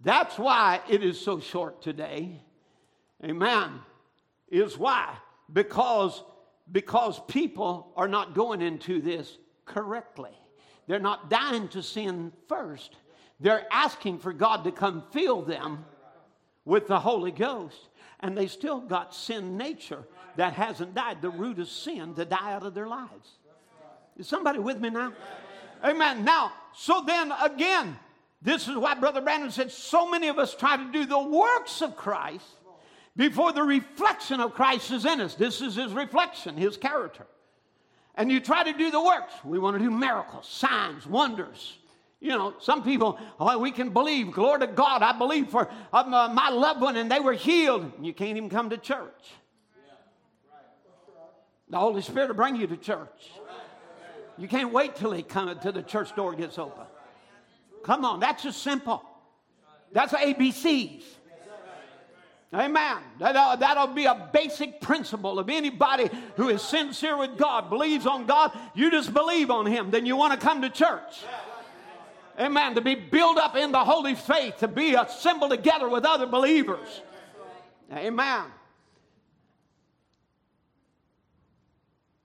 Speaker 2: That's why it is so short today. Amen. Is why? Because, because people are not going into this correctly. they're not dying to sin first. They're asking for God to come fill them with the Holy Ghost. And they still got sin nature that hasn't died, the root of sin to die out of their lives. Is somebody with me now? Amen. Now, so then again, this is why Brother Branham said so many of us try to do the works of Christ before the reflection of Christ is in us. This is his reflection, his character. And you try to do the works. We want to do miracles, signs, wonders. You know, some people, oh, we can believe. Glory to God. I believe for uh, my loved one and they were healed. You can't even come to church. The Holy Spirit will bring you to church. You can't wait till he come till the church door gets open. Come on, that's just simple. That's ABCs. Amen. That, uh, that'll be a basic principle of anybody who is sincere with God, believes on God. You just believe on Him, then you want to come to church. Amen. To be built up in the holy faith, to be assembled together with other believers. Amen.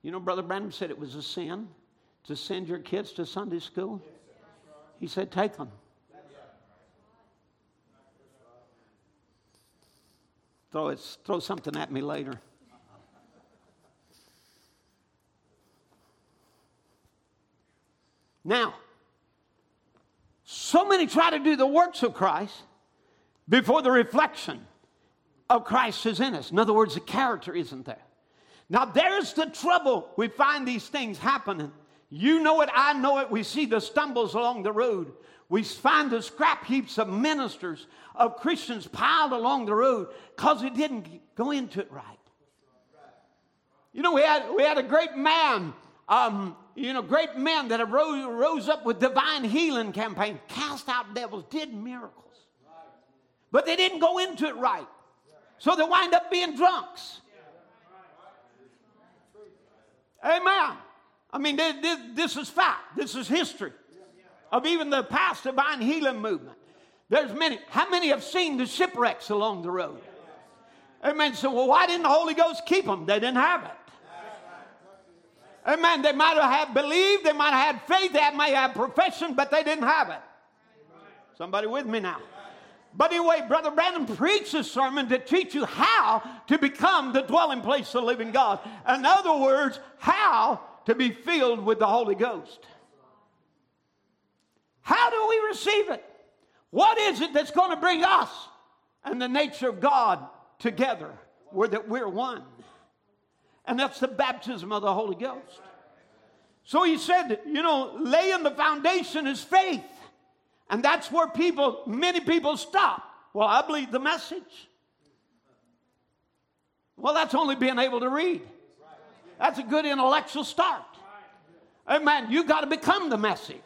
Speaker 2: You know, Brother Branham said it was a sin to send your kids to Sunday school. He said, take them. Throw, it, throw something at me later. Now, so many try to do the works of Christ before the reflection of Christ is in us. In other words, the character isn't there. Now, there's the trouble. We find these things happening. You know it, I know it. We see the stumbles along the road. We find the scrap heaps of ministers, of Christians piled along the road because they didn't go into it right. You know, we had, we had a great man, um, you know, great men that arose, rose up with divine healing campaign, cast out devils, did miracles. But they didn't go into it right. So they wind up being drunks. Amen. I mean, this, this is fact. This is history of even the past divine healing movement. There's many. How many have seen the shipwrecks along the road? Amen. So, well, why didn't the Holy Ghost keep them? They didn't have it. Amen. They might have believed, they might have had faith, they might have profession, but they didn't have it. Somebody with me now? But anyway, Brother Branham preached a sermon to teach you how to become the dwelling place of the living God. In other words, how to be filled with the Holy Ghost. How do we receive it? What is it that's going to bring us and the nature of God together where that we're one? And that's the baptism of the Holy Ghost. So he said, you know, laying the foundation is faith. And that's where people, many people stop. Well, I believe the message. Well, that's only being able to read. That's a good intellectual start. Amen. You've got to become the message.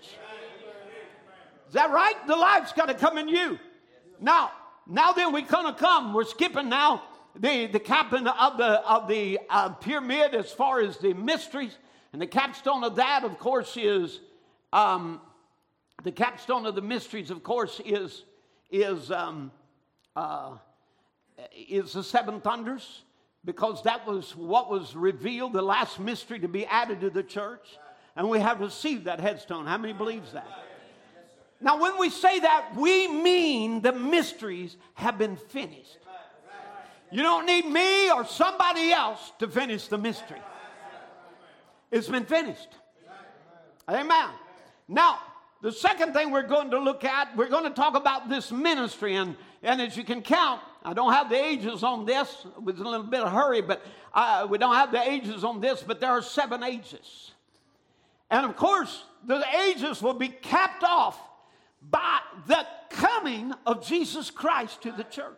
Speaker 2: Is that right? The life's got to come in you. Now, now then we're going to come. We're skipping now the, the captain of the, of the uh, pyramid as far as the mysteries. And the capstone of that, of course, is um, the capstone of the mysteries, of course, is, is, um, uh, is the seven thunders because that was what was revealed, the last mystery to be added to the church. And we have received that headstone. How many believes that? Now, when we say that, we mean the mysteries have been finished. You don't need me or somebody else to finish the mystery. It's been finished. Amen. Now, the second thing we're going to look at, we're going to talk about this ministry. And, and as you can count, I don't have the ages on this. It was a little bit of hurry, but uh, we don't have the ages on this, but there are seven ages. And of course, the ages will be capped off by the coming of Jesus Christ to the church.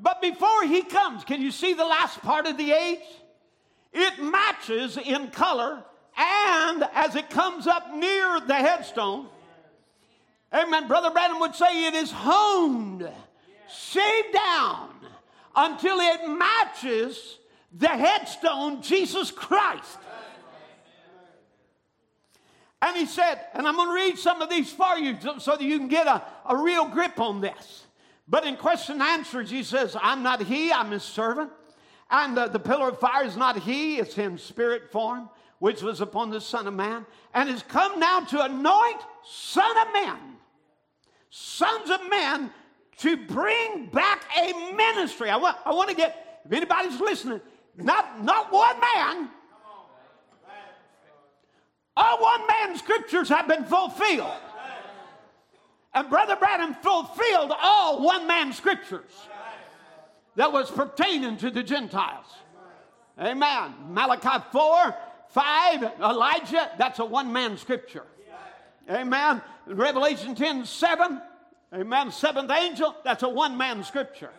Speaker 2: But before he comes, can you see the last part of the age? It matches in color, and as it comes up near the headstone, amen, Brother Branham would say it is honed, shaved down until it matches the headstone, Jesus Christ. And he said, and I'm going to read some of these for you so that you can get a, a real grip on this. But in question and answers, he says, I'm not he, I'm his servant. And uh, the pillar of fire is not he, it's him, spirit form. which was upon the Son of Man, and is come now to anoint Son of Men, sons of men, to bring back a ministry. I want, I want to get, if anybody's listening, not, not one man, all one man scriptures have been fulfilled. And Brother Branham fulfilled all one man scriptures that was pertaining to the Gentiles. Amen. Malachi 4, 5, Elijah, that's a one man scripture. Amen. Revelation 10, 7, amen. Seventh angel, that's a one man scripture.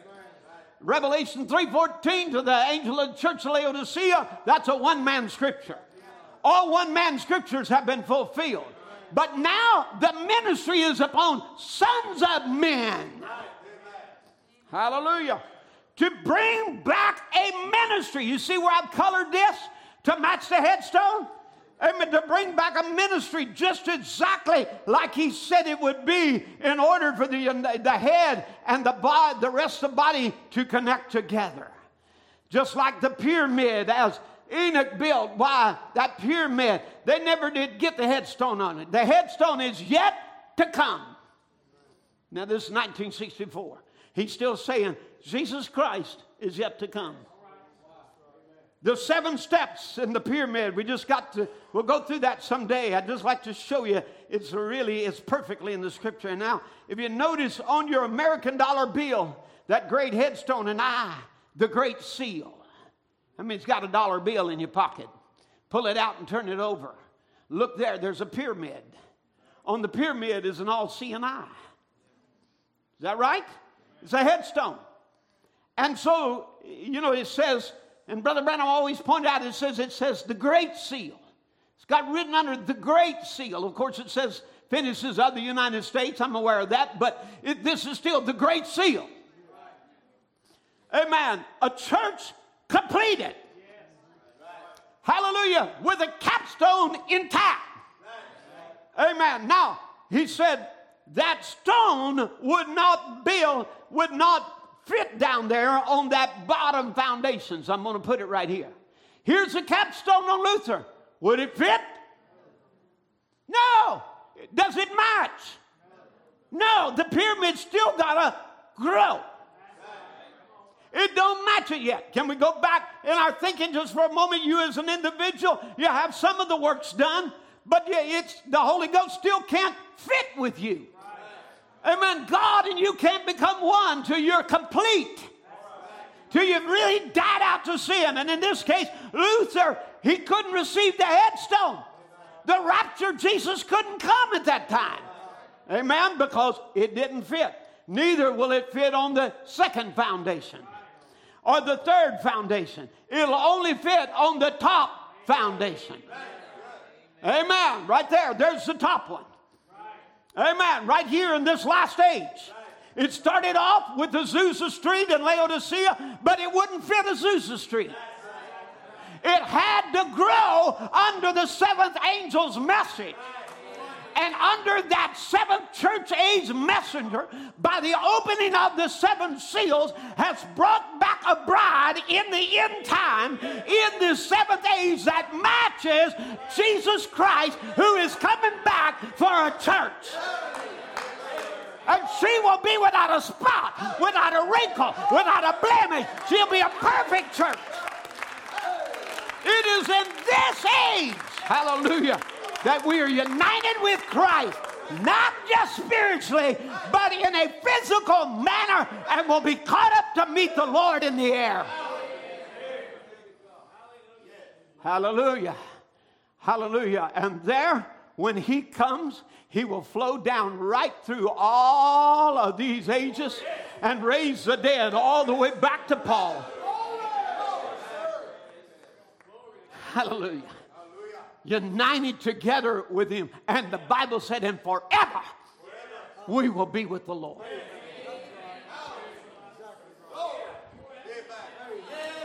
Speaker 2: Revelation 3:14 to the angel of the church of Laodicea, that's a one man scripture. All one man scriptures have been fulfilled. But now the ministry is upon sons of men. Hallelujah. To bring back a ministry. You see where I've colored this to match the headstone? Amen. To bring back a ministry just exactly like he said it would be in order for the, uh, the head and the, body, the rest of the body to connect together. Just like the pyramid, as Enoch built. Why? That pyramid, they never did get the headstone on it. The headstone is yet to come. Now, this is 1964. He's still saying, Jesus Christ is yet to come. The seven steps in the pyramid, we just got to, we'll go through that someday. I'd just like to show you it's really, it's perfectly in the scripture. And now, if you notice on your American dollar bill, that great headstone and I, the great seal. I mean, it's got a dollar bill in your pocket. Pull it out and turn it over. Look there, there's a pyramid. On the pyramid is an all seeing eye. Is that right? It's a headstone. And so, you know, it says, and Brother Branham always pointed out, it says, it says the great seal. It's got written under the great seal. Of course, it says finishes of the United States. I'm aware of that, but it, this is still the great seal. Amen. A church completed. Hallelujah. With a capstone intact. Amen. Now, he said that stone would not build, would not fit down there on that bottom foundations. I'm going to put it right here. Here's a capstone on Luther. Would it fit? No. Does it match? No. The pyramid still got to grow. It don't match it yet. Can we go back in our thinking just for a moment? You as an individual, you have some of the works done, but yeah, it's the Holy Ghost still can't fit with you. Amen. God and you can't become one till you're complete. Till you've really died out to sin. And in this case, Luther, he couldn't receive the headstone. The rapture, Jesus couldn't come at that time. Amen. Because it didn't fit. Neither will it fit on the second foundation or the third foundation. It'll only fit on the top foundation. Amen. Right there, there's the top one. Amen. Right here in this last age. It started off with Azusa Street in Laodicea, but it wouldn't fit Azusa Street. It had to grow under the seventh angel's message. And under that seventh church age messenger, by the opening of the seven seals, has brought back a bride in the end time, in the seventh age that matches Jesus Christ, who is coming back for a church. And she will be without a spot, without a wrinkle, without a blemish. She'll be a perfect church. It is in this age, hallelujah, that we are united with Christ, not just spiritually, but in a physical manner, and will be caught up to meet the Lord in the air. Hallelujah. Hallelujah. And there, when He comes, He will flow down right through all of these ages and raise the dead all the way back to Paul. Hallelujah united together with him. And the Bible said, and forever we will be with the Lord.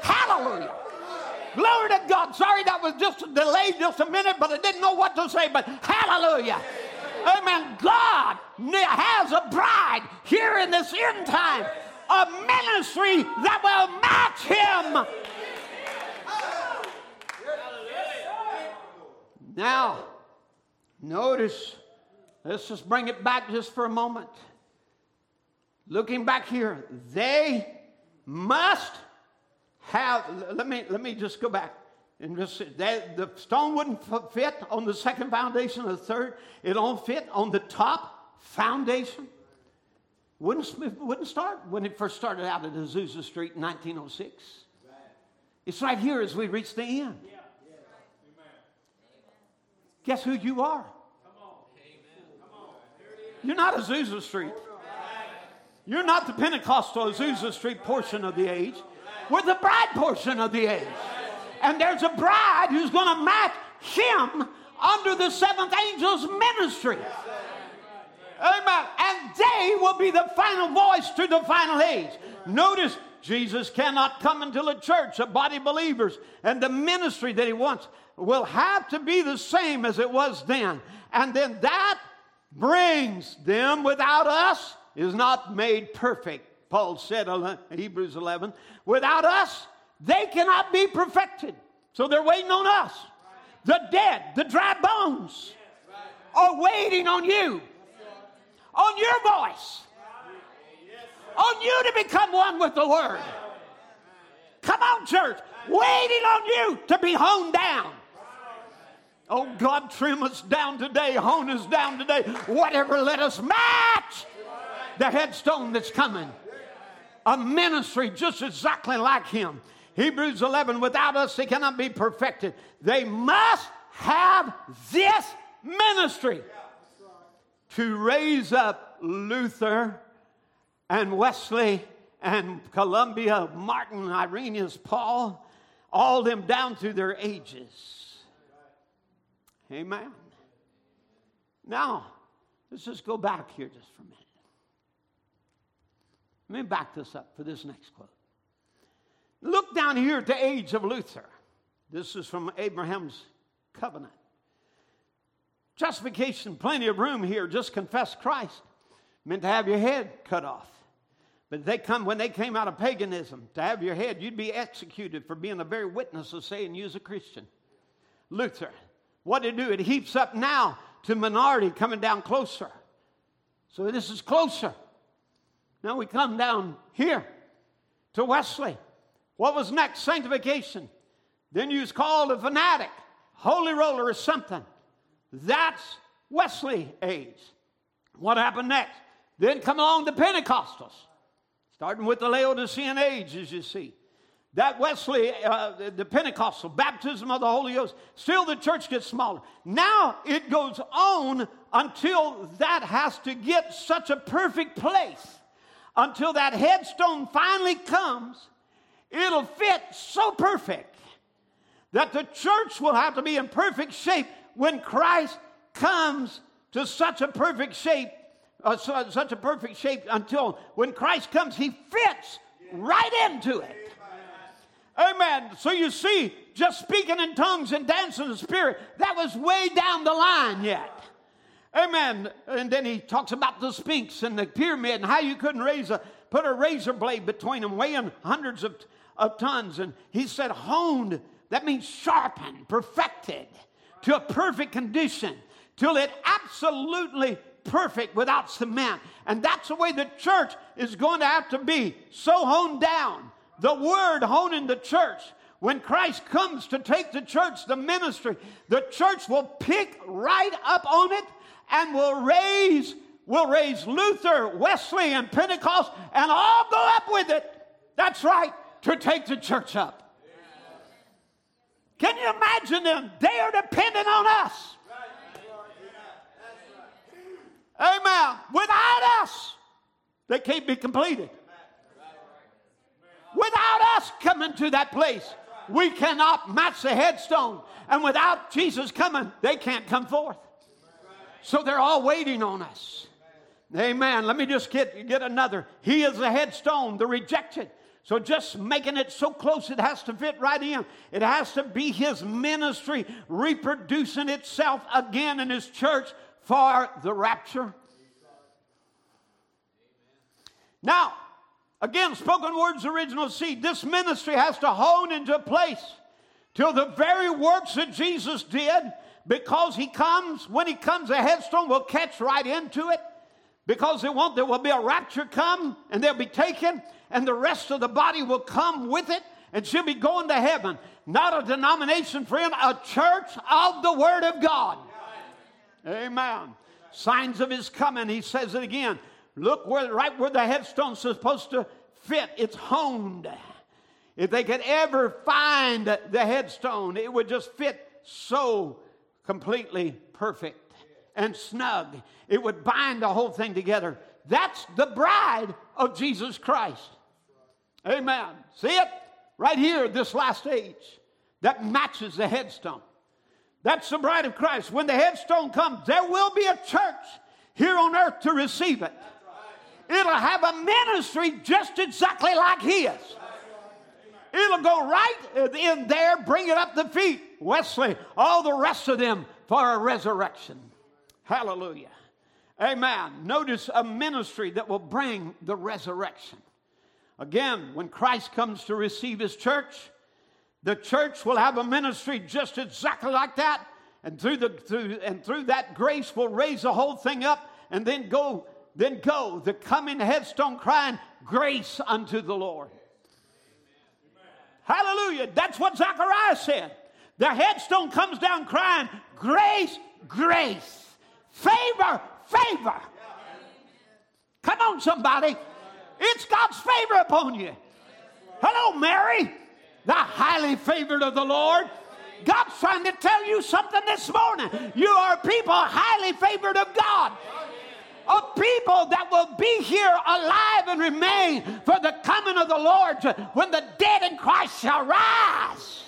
Speaker 2: Hallelujah. Glory to God. Sorry that was just delayed just a minute, but I didn't know what to say. But hallelujah. Amen. God has a bride here in this end time, a ministry that will match him Now, notice, let's just bring it back just for a moment. Looking back here, they must have, let me, let me just go back. And just, that, the stone wouldn't fit on the second foundation or the third. It don't fit on the top foundation. Wouldn't, wouldn't start when it first started out at Azusa Street in 1906. It's right here as we reach the end. Guess who you are? You're not Azusa Street. You're not the Pentecostal Azusa Street portion of the age. We're the bride portion of the age. And there's a bride who's going to match him under the seventh angel's ministry. Amen. And they will be the final voice to the final age. Notice Jesus cannot come until a church, a body of believers, and the ministry that he wants will have to be the same as it was then. And then that brings them without us is not made perfect. Paul said in Hebrews 11, without us, they cannot be perfected. So they're waiting on us. The dead, the dry bones are waiting on you on your voice, on you to become one with the Word. Come on, church, waiting on you to be honed down. Oh, God, trim us down today, hone us down today. Whatever, let us match the headstone that's coming. A ministry just exactly like Him. Hebrews 11, without us, they cannot be perfected. They must have this ministry to raise up Luther and Wesley and Columba, Martin, Irenaeus, Paul, all them down through their ages. Amen. Now, let's just go back here just for a minute. Let me back this up for this next quote. Look down here at the age of Luther. This is from Abraham's covenant. Justification, plenty of room here. Just confess Christ. Meant to have your head cut off. But they come when they came out of paganism to have your head, you'd be executed for being a very witness of saying you're a Christian. Luther, what did it do? It heaps up now to minority coming down closer. So this is closer. Now we come down here to Wesley. What was next? Sanctification. Then you was called a fanatic, holy roller, or something. That's Wesley age. What happened next? Then come along the Pentecostals, starting with the Laodicean age, as you see. That Wesley, uh, the Pentecostal baptism of the Holy Ghost, still the church gets smaller. Now it goes on until that has to get such a perfect place, until that headstone finally comes. It'll fit so perfect that the church will have to be in perfect shape when Christ comes to such a perfect shape, uh, such a perfect shape until when Christ comes, he fits right into it. Amen. So you see, just speaking in tongues and dancing in the spirit, that was way down the line yet. Amen. And then he talks about the Sphinx and the pyramid and how you couldn't raise a put a razor blade between them, weighing hundreds of, of tons. And he said, honed, that means sharpened, perfected to a perfect condition till it absolutely perfect without cement. And that's the way the church is going to have to be so honed down. The word honing the church. When Christ comes to take the church, the ministry, the church will pick right up on it and will raise, will raise Luther, Wesley, and Pentecost, and all go up with it. That's right, to take the church up. Can you imagine them? They are dependent on us. Amen. Without us, they can't be completed. Without us coming to that place, we cannot match the headstone. And without Jesus coming, they can't come forth. So they're all waiting on us. Amen. Let me just get, get another. He is the headstone, the rejected. So just making it so close, it has to fit right in. It has to be his ministry reproducing itself again in his church for the rapture. Now, again, spoken words, original seed. This ministry has to hone into place till the very works that Jesus did because he comes, when he comes, the headstone will catch right into it. Because it won't, there will be a rapture come and they'll be taken, and the rest of the body will come with it, and she'll be going to heaven. Not a denomination, friend, a church of the Word of God. Amen. Signs of his coming, he says it again. Look where, right where the headstone's supposed to fit, it's honed. If they could ever find the headstone, it would just fit so completely perfect and snug. It would bind the whole thing together. That's the bride of Jesus Christ. Amen. See it? Right here, this last age that matches the headstone. That's the bride of Christ. When the headstone comes, there will be a church here on earth to receive it. It'll have a ministry just exactly like his. It'll go right in there, bring it up the feet. Wesley, all the rest of them for a resurrection. Hallelujah. Amen. Notice a ministry that will bring the resurrection. Again, when Christ comes to receive his church, the church will have a ministry just exactly like that. And through, the, through, and through that grace will raise the whole thing up and then go, then go, the coming headstone crying, grace unto the Lord. Hallelujah. That's what Zechariah said. The headstone comes down crying, Grace, grace, favor, favor. Come on, somebody. It's God's favor upon you. Hello, Mary, the highly favored of the Lord. God's trying to tell you something this morning. You are people highly favored of God of people that will be here alive and remain for the coming of the Lord when the dead in Christ shall rise.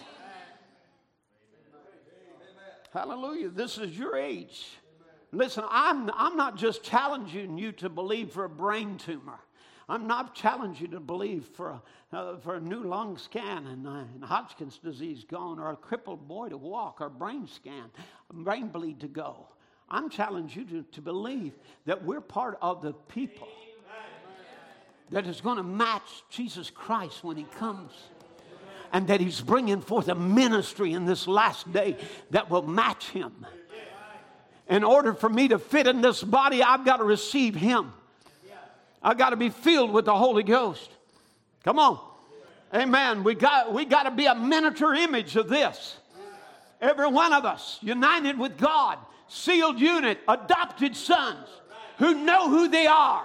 Speaker 2: Hallelujah. This is your age. Listen, I'm, I'm not just challenging you to believe for a brain tumor. I'm not challenging you to believe for a, uh, for a new lung scan and, uh, and, Hodgkin's disease gone, or a crippled boy to walk, or brain scan, brain bleed to go. I'm challenging you to, to believe that we're part of the people that is going to match Jesus Christ when he comes. And that he's bringing forth a ministry in this last day that will match him. In order for me to fit in this body, I've got to receive him. I've got to be filled with the Holy Ghost. Come on. Amen. We got, we got to be a miniature image of this. Every one of us united with God sealed unit, adopted sons who know who they are.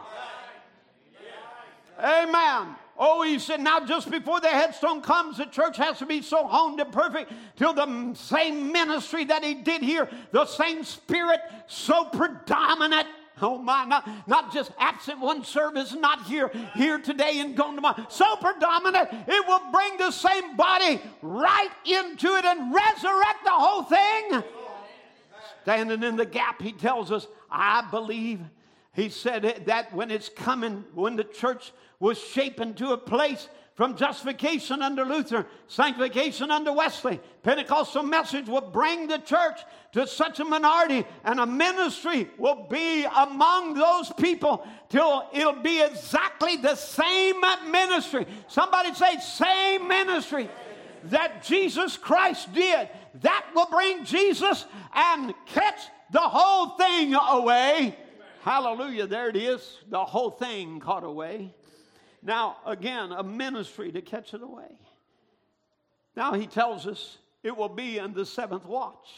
Speaker 2: Amen. Oh, he said, now just before the headstone comes, the church has to be so honed and perfect till the same ministry that he did here, the same spirit so predominant. Oh my, not, not just absent one service, not here, here today and gone tomorrow. So predominant, it will bring the same body right into it and resurrect the whole thing standing in the gap, he tells us, I believe. He said that when it's coming, when the church was shaping to a place from justification under Luther, sanctification under Wesley, Pentecostal message will bring the church to such a minority, and a ministry will be among those people till it'll be exactly the same ministry. Somebody say, same ministry that Jesus Christ did. That will bring Jesus and catch the whole thing away. Hallelujah. There it is. The whole thing caught away. Now, again, a ministry to catch it away. Now he tells us it will be in the seventh watch.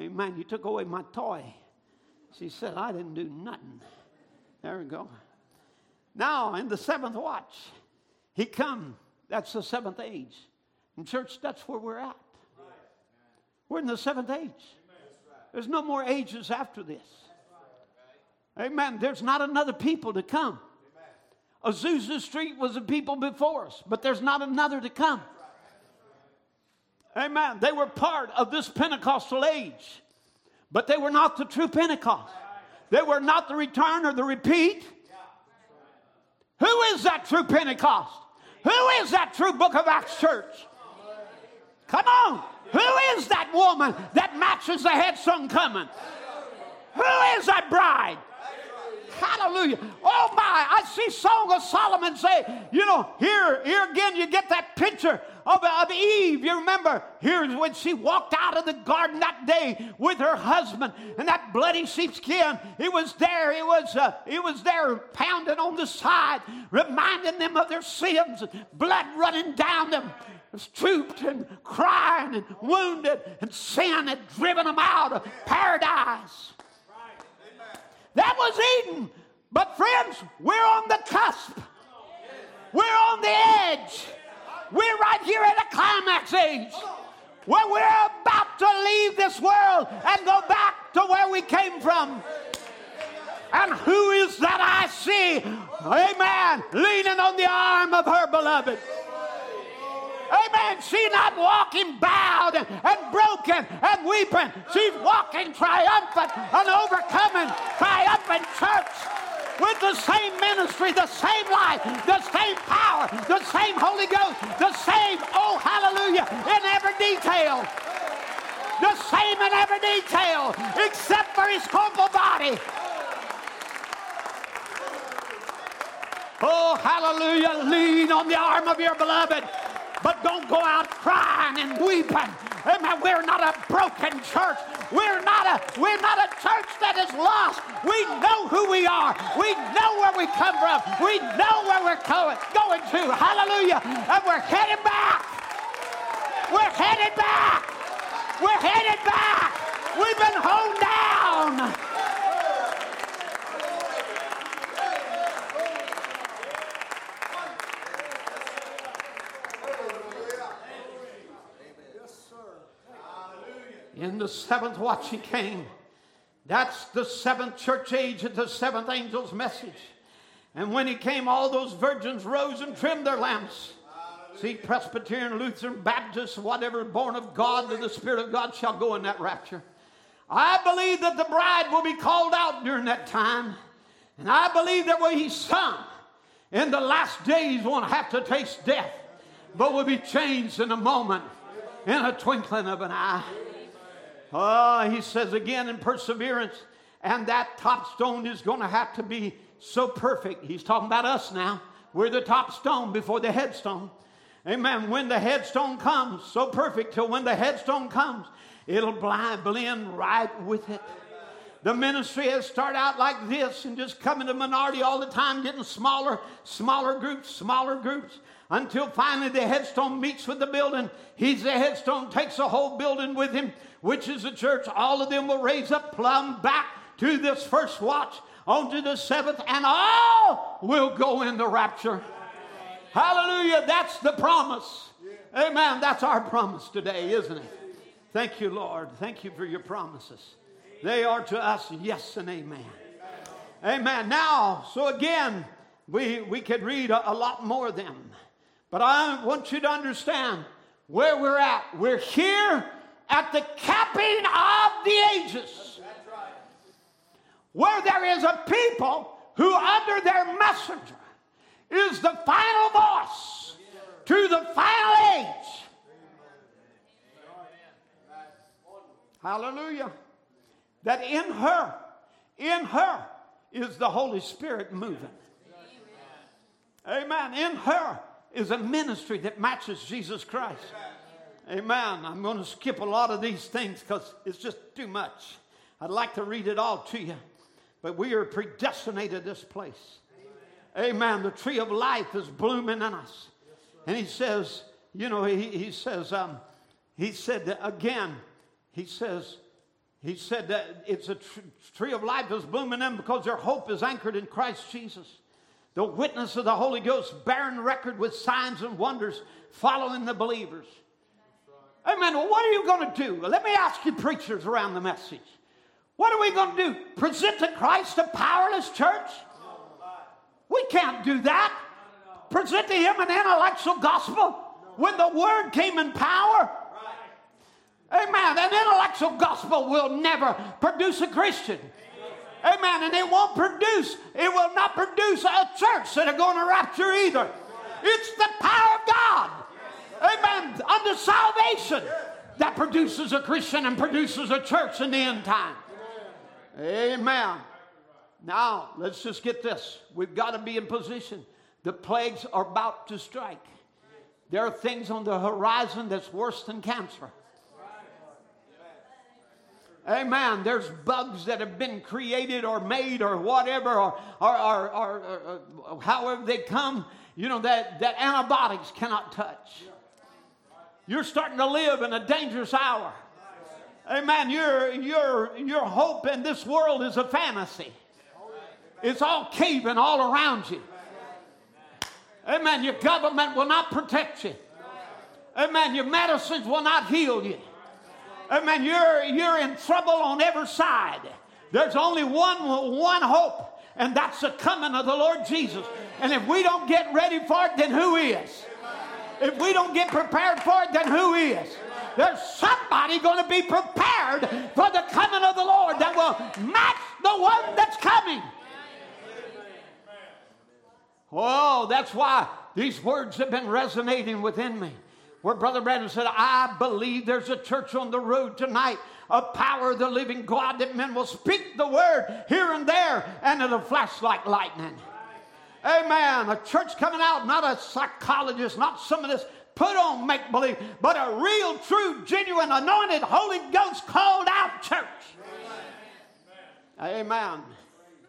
Speaker 2: Amen. You took away my toy. She said, I didn't do nothing. There we go. Now, in the seventh watch, he come. That's the seventh age. In church, that's where we're at. We're in the seventh age. There's no more ages after this. Amen. There's not another people to come. Azusa Street was a people before us, but there's not another to come. Amen. They were part of this Pentecostal age, but they were not the true Pentecost. They were not the return or the repeat. Who is that true Pentecost? Who is that true Book of Acts church? Come on. Who is that woman that matches the headstone coming? Who is that bride? Hallelujah. Oh my, I see Song of Solomon say, you know, here, here again you get that picture of, of Eve. You remember, here's when she walked out of the garden that day with her husband and that bloody sheepskin. It was there, it was, uh, it was there pounding on the side, reminding them of their sins, blood running down them stooped and crying and wounded, and sin had driven them out of paradise. That was Eden. But, friends, we're on the cusp, we're on the edge. We're right here at a climax age where we're about to leave this world and go back to where we came from. And who is that I see? Amen. Leaning on the arm of her beloved. Amen. She's not walking bowed and broken and weeping. She's walking triumphant and overcoming, triumphant church with the same ministry, the same life, the same power, the same Holy Ghost, the same, oh hallelujah, in every detail. The same in every detail, except for his corporal body. Oh, hallelujah. Lean on the arm of your beloved. But don't go out crying and weeping. Amen. We're not a broken church. We're not a we're not a church that is lost. We know who we are. We know where we come from. We know where we're going, going to. Hallelujah. And we're headed back. We're headed back. We're headed back. We've been honed down. In the seventh watch he came. That's the seventh church age at the seventh angel's message. And when he came, all those virgins rose and trimmed their lamps. See, Presbyterian, Lutheran, Baptist, whatever, born of God, to the Spirit of God shall go in that rapture. I believe that the bride will be called out during that time. And I believe that when he's son in the last days won't have to taste death, but will be changed in a moment, in a twinkling of an eye. Oh, he says again in perseverance, and that top stone is going to have to be so perfect. He's talking about us now. We're the top stone before the headstone. Amen. When the headstone comes, so perfect till when the headstone comes, it'll blend right with it. The ministry has started out like this and just coming to minority all the time, getting smaller, smaller groups, smaller groups, until finally the headstone meets with the building. He's the headstone, takes the whole building with him which is the church, all of them will raise up plumb back to this first watch onto the seventh, and all will go in the rapture. Hallelujah. That's the promise. Amen. That's our promise today, isn't it? Thank you, Lord. Thank you for your promises. They are to us yes and amen. Amen. Now, so again, we, we could read a, a lot more of them. But I want you to understand where we're at. We're here at the capping of the ages. Where there is a people who, under their messenger, is the final voice to the final age. Hallelujah. That in her, in her is the Holy Spirit moving. Amen. In her is a ministry that matches Jesus Christ. Amen. I'm going to skip a lot of these things because it's just too much. I'd like to read it all to you, but we are predestinated this place. Amen. Amen. The tree of life is blooming in us. And he says, you know, he, he says, um, he said again, he says, he said that it's a tr- tree of life is blooming in because their hope is anchored in Christ Jesus. The witness of the Holy Ghost bearing record with signs and wonders following the believers. Amen. Well, what are you going to do? Let me ask you, preachers around the message. What are we going to do? Present to Christ a powerless church? We can't do that. Present to Him an intellectual gospel when the Word came in power. Amen. An intellectual gospel will never produce a Christian. Amen. And it won't produce, it will not produce a church that are going to rapture either. It's the power of God amen, under salvation that produces a Christian and produces a church in the end time. Amen. Now, let's just get this. We've got to be in position. The plagues are about to strike. There are things on the horizon that's worse than cancer. Amen. There's bugs that have been created or made or whatever, or, or, or, or, however they come, you know, that, that antibiotics cannot touch. You're starting to live in a dangerous hour. Amen. Your, your, your hope in this world is a fantasy. It's all caving all around you. Amen. Your government will not protect you. Amen. Your medicines will not heal you. Amen. You're, you're in trouble on every side. There's only one, one hope, and that's the coming of the Lord Jesus. And if we don't get ready for it, then who is? If we don't get prepared for it, then who is? There's somebody going to be prepared for the coming of the Lord that will match the one that's coming. Oh, that's why these words have been resonating within me. Where Brother Branham said, I believe there's a church on the road tonight a power of the living God that men will speak the word here and there and it'll flash like lightning. Amen. A church coming out, not a psychologist, not some of this put on make believe, but a real, true, genuine, anointed, Holy Ghost called out church. Amen. Amen.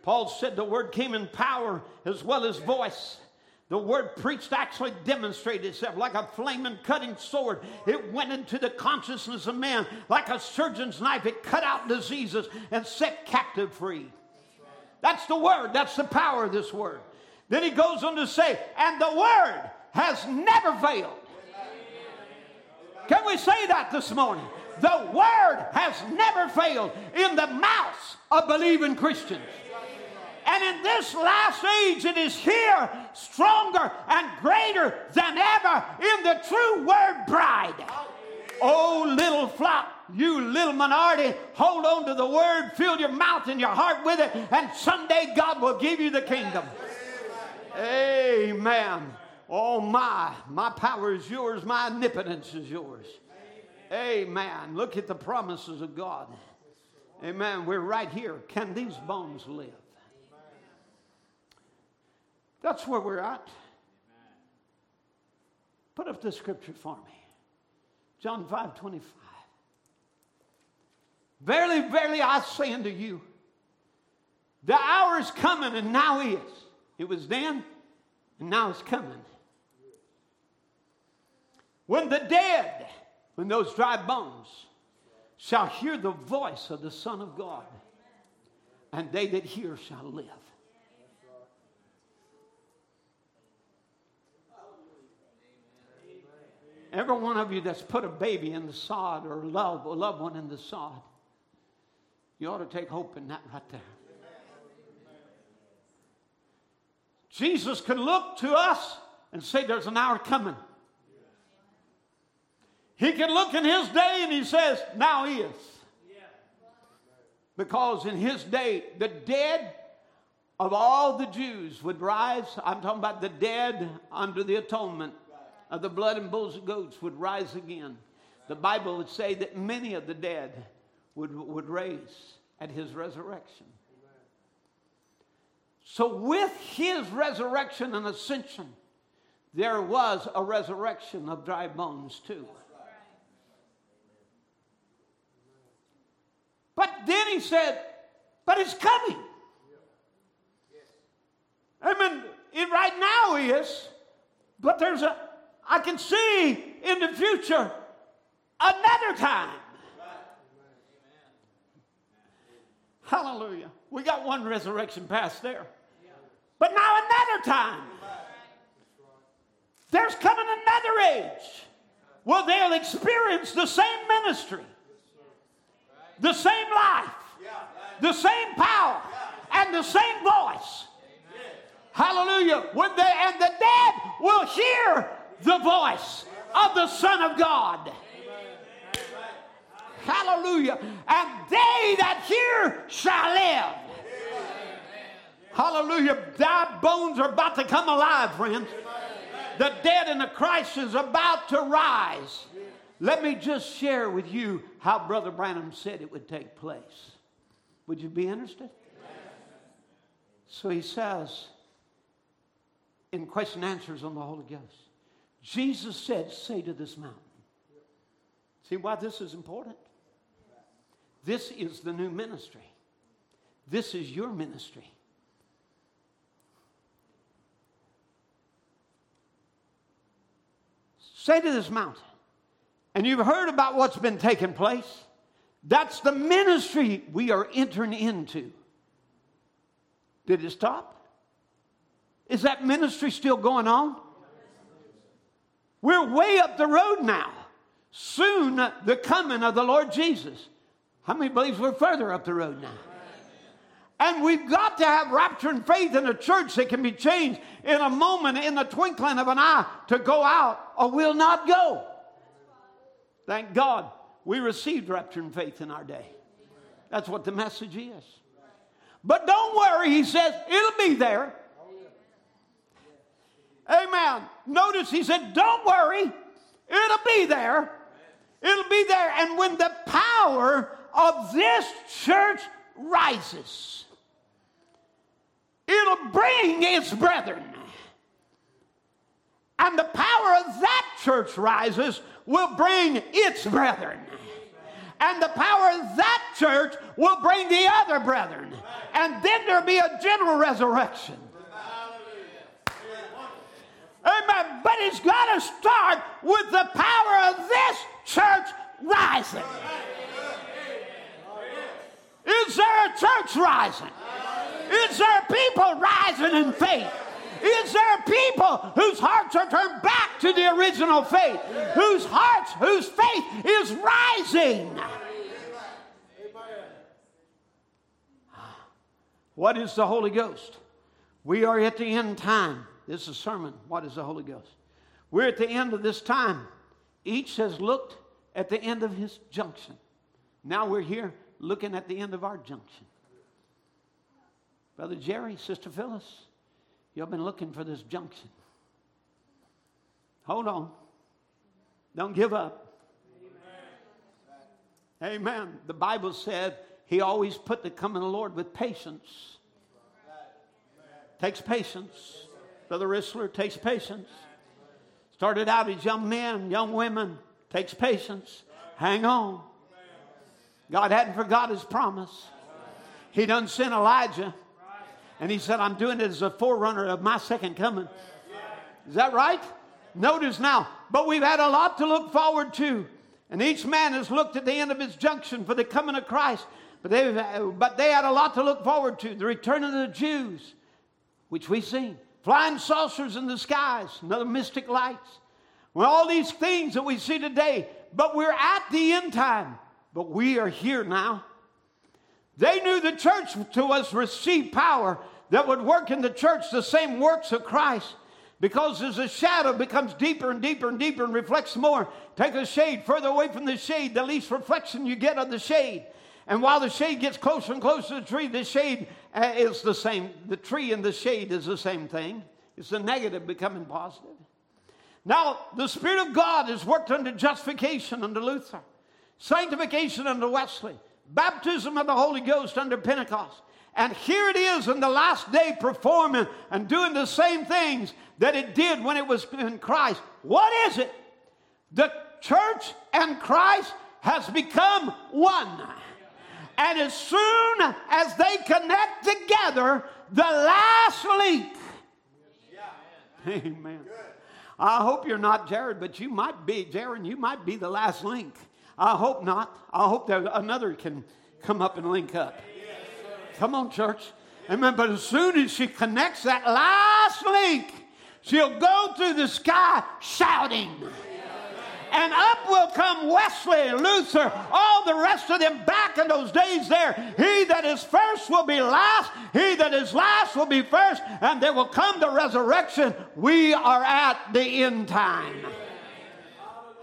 Speaker 2: Paul said the word came in power as well as voice. The word preached actually demonstrated itself like a flaming cutting sword. It went into the consciousness of man like a surgeon's knife. It cut out diseases and set captive free. That's the word. That's the power of this word. Then he goes on to say, and the word has never failed. Can we say that this morning? The word has never failed in the mouths of believing Christians. And in this last age, it is here stronger and greater than ever in the true word bride. Oh, little flock, you little minority, hold on to the word, fill your mouth and your heart with it, and someday God will give you the kingdom. Amen. Oh, my, my power is yours, my omnipotence is yours. Amen. Look at the promises of God. Amen. We're right here. Can these bones live? That's where we're at. Put up the scripture for me. John 5 25. Verily, verily, I say unto you, the hour is coming and now is. It was then and now it's coming. When the dead, when those dry bones, shall hear the voice of the Son of God, and they that hear shall live. Every one of you that's put a baby in the sod or a, love, a loved one in the sod, you ought to take hope in that right there. Jesus can look to us and say, There's an hour coming. He can look in his day and he says, Now is. Because in his day, the dead of all the Jews would rise. I'm talking about the dead under the atonement of the blood and bulls and goats would rise again. The Bible would say that many of the dead would, would raise at his resurrection. So, with his resurrection and ascension, there was a resurrection of dry bones too. But then he said, But it's coming. I mean, it right now is, but there's a, I can see in the future another time. Hallelujah. We got one resurrection past there. But now another time. There's coming another age. Well, they'll experience the same ministry, the same life, the same power, and the same voice. Hallelujah. When they and the dead will hear the voice of the Son of God. Hallelujah. And they that hear shall live. Hallelujah. Thy bones are about to come alive, friends. The dead in the Christ is about to rise. Let me just share with you how Brother Branham said it would take place. Would you be interested? So he says in question answers on the Holy Ghost, Jesus said, Say to this mountain. See why this is important? This is the new ministry. This is your ministry. Say to this mountain, and you've heard about what's been taking place. That's the ministry we are entering into. Did it stop? Is that ministry still going on? We're way up the road now. Soon, the coming of the Lord Jesus. How many believes we're further up the road now? And we've got to have rapture and faith in a church that can be changed in a moment, in the twinkling of an eye, to go out or will not go. Thank God we received rapture and faith in our day. That's what the message is. But don't worry, he says, it'll be there. Amen. Notice he said, don't worry, it'll be there. It'll be there. And when the power of this church rises, it'll bring its brethren. And the power of that church rises will bring its brethren. And the power of that church will bring the other brethren. And then there'll be a general resurrection. Amen. But it's got to start with the power of this church rising. Is there a church rising? Is there people rising in faith? Is there people whose hearts are turned back to the original faith? Whose hearts, whose faith is rising? What is the Holy Ghost? We are at the end time. This is a sermon. What is the Holy Ghost? We're at the end of this time. Each has looked at the end of his junction. Now we're here looking at the end of our junction. Brother Jerry, Sister Phyllis, you've been looking for this junction. Hold on. Don't give up. Amen. Amen. The Bible said he always put the coming of the Lord with patience. Takes patience. Brother Rissler takes patience. Started out as young men, young women, takes patience. Hang on. God hadn't forgot his promise. He done sent Elijah. And he said, I'm doing it as a forerunner of my second coming. Is that right? Notice now, but we've had a lot to look forward to. And each man has looked at the end of his junction for the coming of Christ. But they, but they had a lot to look forward to the return of the Jews, which we've seen. Flying saucers in the skies, another mystic lights. Well, all these things that we see today, but we're at the end time. But we are here now. They knew the church to us received power that would work in the church the same works of Christ. Because as the shadow becomes deeper and deeper and deeper and reflects more, take a shade further away from the shade, the least reflection you get of the shade. And while the shade gets closer and closer to the tree, the shade uh, is the same. The tree and the shade is the same thing. It's the negative becoming positive. Now, the Spirit of God has worked under justification under Luther, sanctification under Wesley, baptism of the Holy Ghost under Pentecost. And here it is in the last day performing and doing the same things that it did when it was in Christ. What is it? The church and Christ has become one. And as soon as they connect together, the last link. Amen. I hope you're not Jared, but you might be. Jared, you might be the last link. I hope not. I hope that another can come up and link up. Come on, church. Amen. But as soon as she connects that last link, she'll go through the sky shouting. And up will come Wesley, Luther, all the rest of them back in those days there. He that is first will be last, he that is last will be first, and there will come the resurrection. We are at the end time.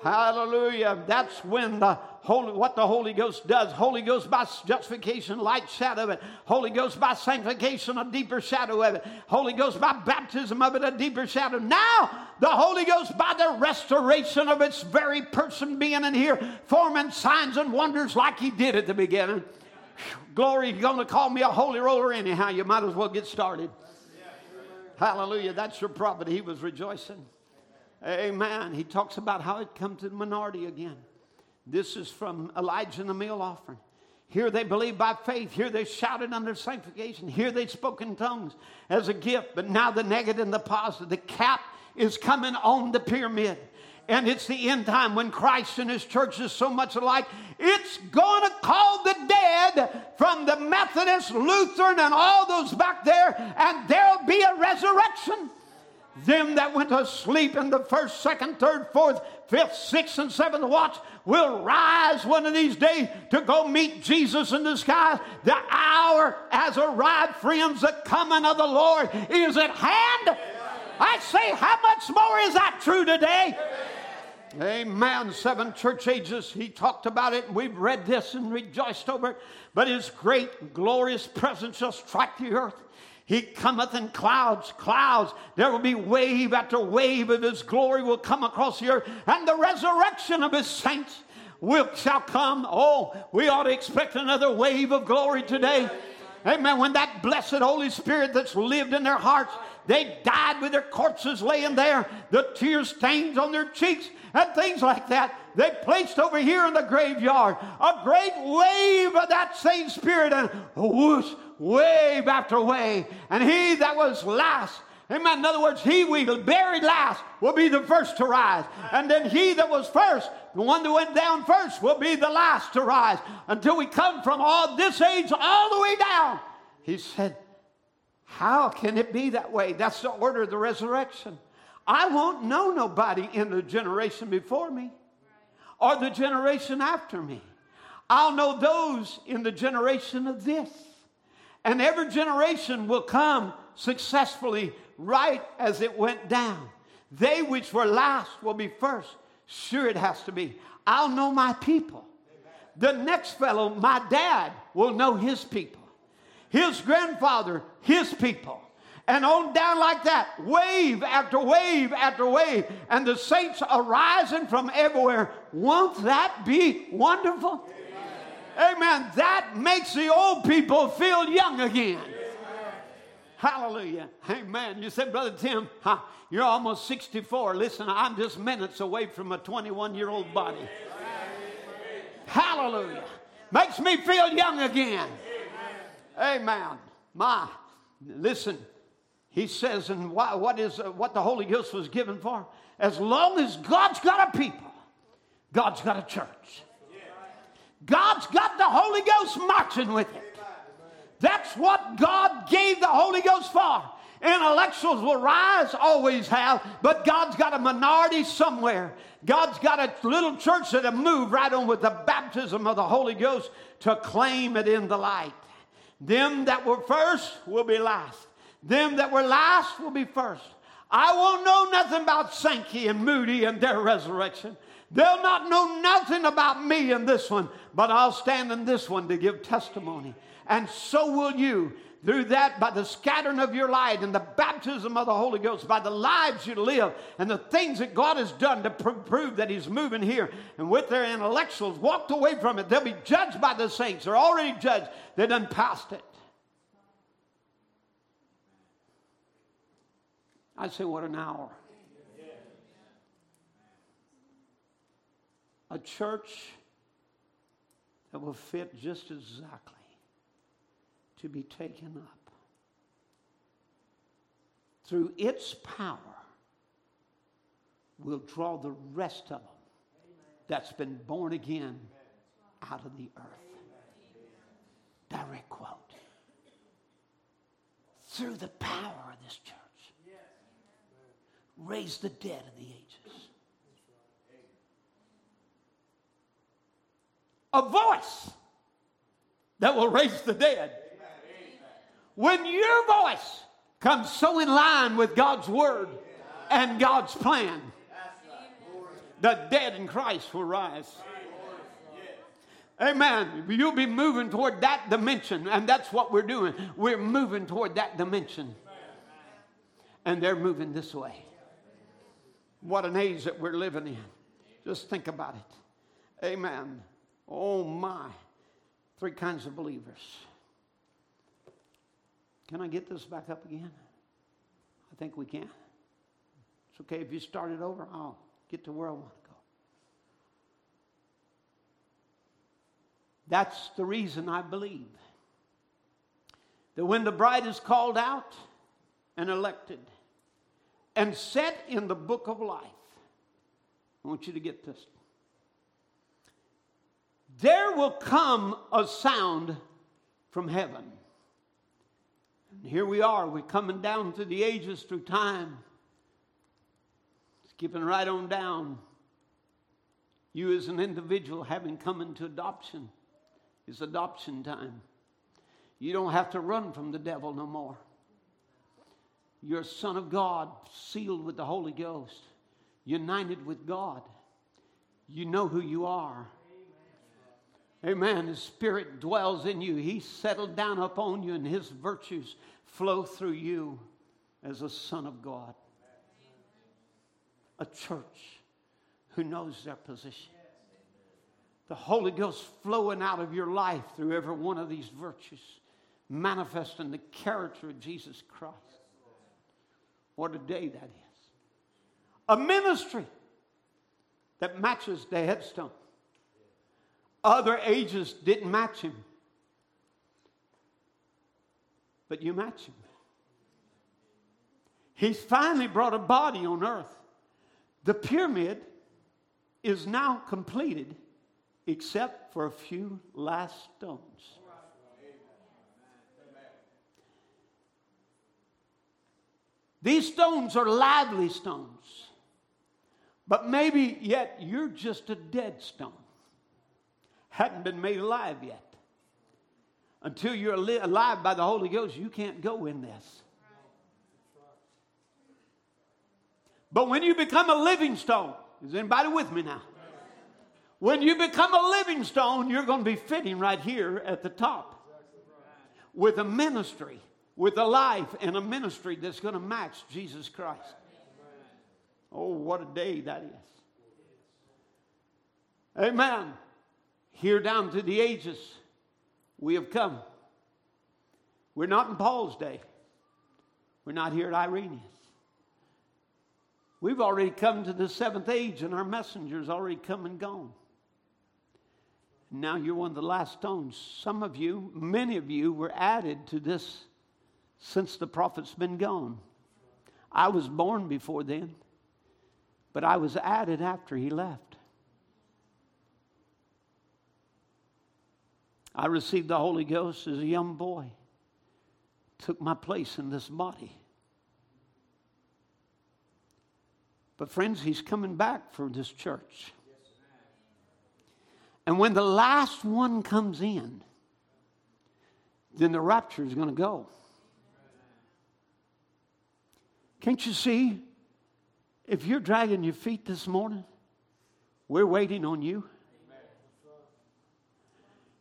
Speaker 2: Hallelujah. That's when the Holy, what the Holy Ghost does. Holy Ghost by justification, light shadow of it. Holy Ghost by sanctification, a deeper shadow of it. Holy Ghost by baptism of it, a deeper shadow. Now, the Holy Ghost by the restoration of its very person being in here, forming signs and wonders like He did at the beginning. Glory, you're going to call me a holy roller anyhow. You might as well get started. Hallelujah. That's your prophet. He was rejoicing. Amen. He talks about how it comes to the minority again. This is from Elijah and the meal offering. Here they believed by faith. Here they shouted under sanctification. Here they spoke in tongues as a gift. But now the negative and the positive. The cap is coming on the pyramid. And it's the end time when Christ and his church is so much alike. It's going to call the dead from the Methodist, Lutheran, and all those back there, and there'll be a resurrection. Them that went to sleep in the first, second, third, fourth, fifth, sixth, and seventh watch will rise one of these days to go meet Jesus in the sky. The hour has arrived, friends. The coming of the Lord is at hand. I say, how much more is that true today? Amen. Seven church ages. He talked about it. And we've read this and rejoiced over it. But his great, glorious presence shall strike the earth. He cometh in clouds, clouds. There will be wave after wave of his glory will come across the earth, and the resurrection of his saints will shall come. Oh, we ought to expect another wave of glory today. Amen. When that blessed Holy Spirit that's lived in their hearts, they died with their corpses laying there, the tear stains on their cheeks, and things like that. They placed over here in the graveyard a great wave of that same spirit, and whoosh, wave after wave. And he that was last, amen. In other words, he we buried last will be the first to rise. And then he that was first, the one that went down first, will be the last to rise until we come from all this age all the way down. He said, How can it be that way? That's the order of the resurrection. I won't know nobody in the generation before me or the generation after me. I'll know those in the generation of this. And every generation will come successfully right as it went down. They which were last will be first. Sure, it has to be. I'll know my people. The next fellow, my dad, will know his people. His grandfather, his people. And on down like that, wave after wave after wave. And the saints arising from everywhere. Won't that be wonderful? Amen. That makes the old people feel young again. Hallelujah. Amen. You said, Brother Tim, huh, you're almost 64. Listen, I'm just minutes away from a 21 year old body. Hallelujah. Makes me feel young again. Amen. My, listen, he says, and what, what is uh, what the Holy Ghost was given for? As long as God's got a people, God's got a church. God's got the Holy Ghost marching with it. That's what God gave the Holy Ghost for. Intellectuals will rise, always have, but God's got a minority somewhere. God's got a little church that'll move right on with the baptism of the Holy Ghost to claim it in the light. Them that were first will be last. Them that were last will be first. I won't know nothing about Sankey and Moody and their resurrection. They'll not know nothing about me in this one, but I'll stand in this one to give testimony. And so will you. Through that, by the scattering of your light and the baptism of the Holy Ghost, by the lives you live and the things that God has done to pr- prove that He's moving here, and with their intellectuals walked away from it, they'll be judged by the saints. They're already judged, they done passed it. I say, what an hour. A church that will fit just exactly to be taken up. Through its power, will draw the rest of them that's been born again out of the earth. Direct quote. Through the power of this church raise the dead in the ages. A voice that will raise the dead. When your voice comes so in line with God's word and God's plan, the dead in Christ will rise. Amen. You'll be moving toward that dimension, and that's what we're doing. We're moving toward that dimension. And they're moving this way. What an age that we're living in. Just think about it. Amen. Oh my. Three kinds of believers. Can I get this back up again? I think we can. It's okay if you start it over. I'll get to where I want to go. That's the reason I believe that when the bride is called out and elected and set in the book of life, I want you to get this. There will come a sound from heaven. And here we are, we're coming down through the ages, through time, skipping right on down. You, as an individual, having come into adoption, it's adoption time. You don't have to run from the devil no more. You're a son of God, sealed with the Holy Ghost, united with God. You know who you are. Amen. His spirit dwells in you. He settled down upon you, and his virtues flow through you as a son of God. A church who knows their position. The Holy Ghost flowing out of your life through every one of these virtues, manifesting the character of Jesus Christ. What a day that is. A ministry that matches the headstone. Other ages didn't match him. But you match him. He's finally brought a body on earth. The pyramid is now completed except for a few last stones. These stones are lively stones, but maybe yet you're just a dead stone hadn't been made alive yet. Until you're alive by the Holy Ghost, you can't go in this. But when you become a living stone, is anybody with me now? When you become a living stone, you're going to be fitting right here at the top with a ministry, with a life and a ministry that's going to match Jesus Christ. Oh, what a day that is. Amen. Here down to the ages, we have come. We're not in Paul's day. We're not here at Irenaeus. We've already come to the seventh age, and our messenger's already come and gone. Now you're one of the last stones. Some of you, many of you, were added to this since the prophet's been gone. I was born before then, but I was added after he left. I received the Holy Ghost as a young boy, took my place in this body. But, friends, he's coming back for this church. And when the last one comes in, then the rapture is going to go. Can't you see? If you're dragging your feet this morning, we're waiting on you.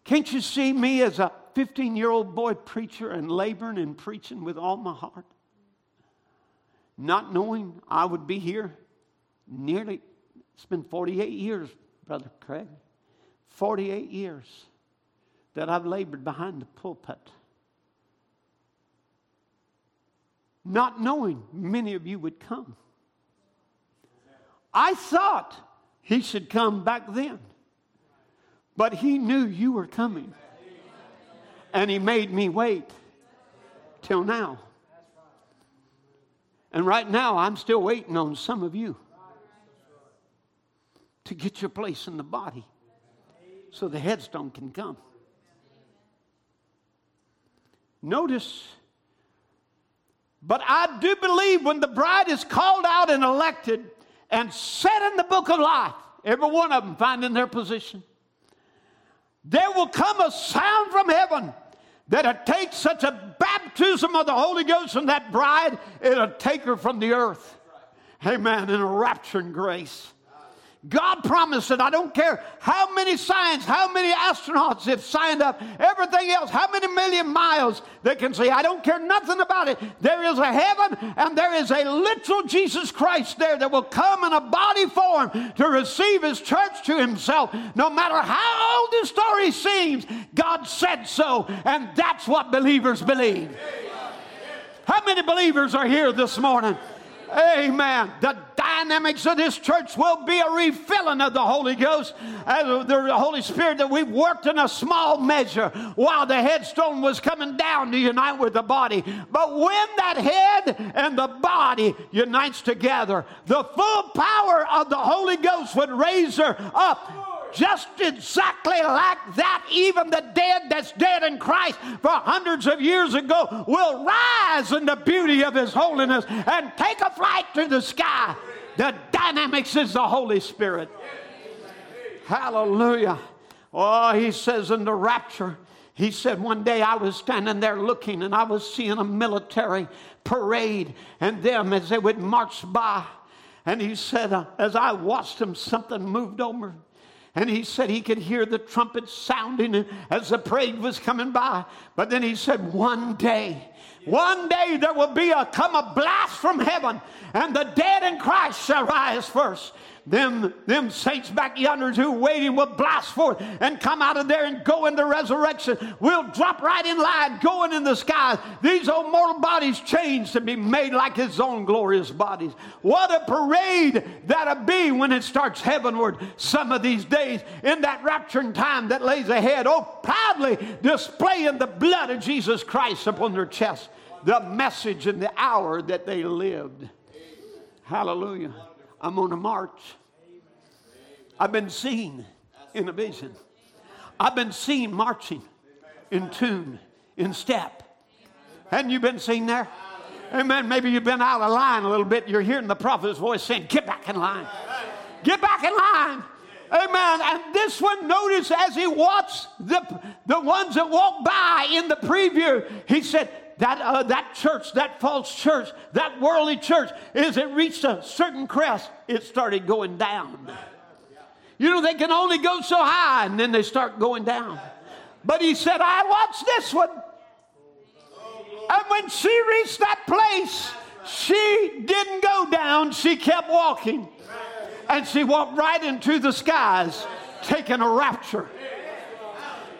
Speaker 2: Can't you see me as a 15 year old boy preacher and laboring and preaching with all my heart? Not knowing I would be here nearly, it's been 48 years, Brother Craig. 48 years that I've labored behind the pulpit. Not knowing many of you would come. I thought he should come back then. But he knew you were coming. And he made me wait till now. And right now, I'm still waiting on some of you to get your place in the body so the headstone can come. Notice, but I do believe when the bride is called out and elected and set in the book of life, every one of them finding their position there will come a sound from heaven that'll take such a baptism of the Holy Ghost in that bride, it'll take her from the earth. Amen. In a rapture and grace. God promised it. I don't care how many science, how many astronauts have signed up, everything else, how many million miles they can say. I don't care nothing about it. There is a heaven and there is a literal Jesus Christ there that will come in a body form to receive his church to himself. No matter how old the story seems, God said so, and that's what believers believe. How many believers are here this morning? Amen. The dynamics of this church will be a refilling of the Holy Ghost, uh, the Holy Spirit that we've worked in a small measure while the headstone was coming down to unite with the body. But when that head and the body unites together, the full power of the Holy Ghost would raise her up just exactly like that, even the dead that's dead in Christ for hundreds of years ago will rise in the beauty of His holiness and take a flight to the sky. The dynamics is the Holy Spirit. Hallelujah. Oh, he says in the rapture, he said, One day I was standing there looking and I was seeing a military parade and them as they would march by. And he said, uh, As I watched them, something moved over and he said he could hear the trumpet sounding as the parade was coming by. But then he said, One day, one day there will be a come a blast from heaven, and the dead in Christ shall rise first them, them saints back yonder who waiting will blast forth and come out of there and go into resurrection. We'll drop right in line, going in the sky. These old mortal bodies changed to be made like his own glorious bodies. What a parade that'll be when it starts heavenward some of these days in that rapturing time that lays ahead. Oh, proudly displaying the blood of Jesus Christ upon their chest, the message and the hour that they lived. Hallelujah. I'm on a march. I've been seen in a vision. I've been seen marching in tune, in step. Hadn't you been seen there? Amen. Maybe you've been out of line a little bit. You're hearing the prophet's voice saying, Get back in line. Get back in line. Amen. And this one, notice as he watched the, the ones that walked by in the preview, he said, that, uh, that church, that false church, that worldly church, as it reached a certain crest, it started going down. You know, they can only go so high and then they start going down. But he said, I watched this one. And when she reached that place, she didn't go down, she kept walking. And she walked right into the skies, taking a rapture.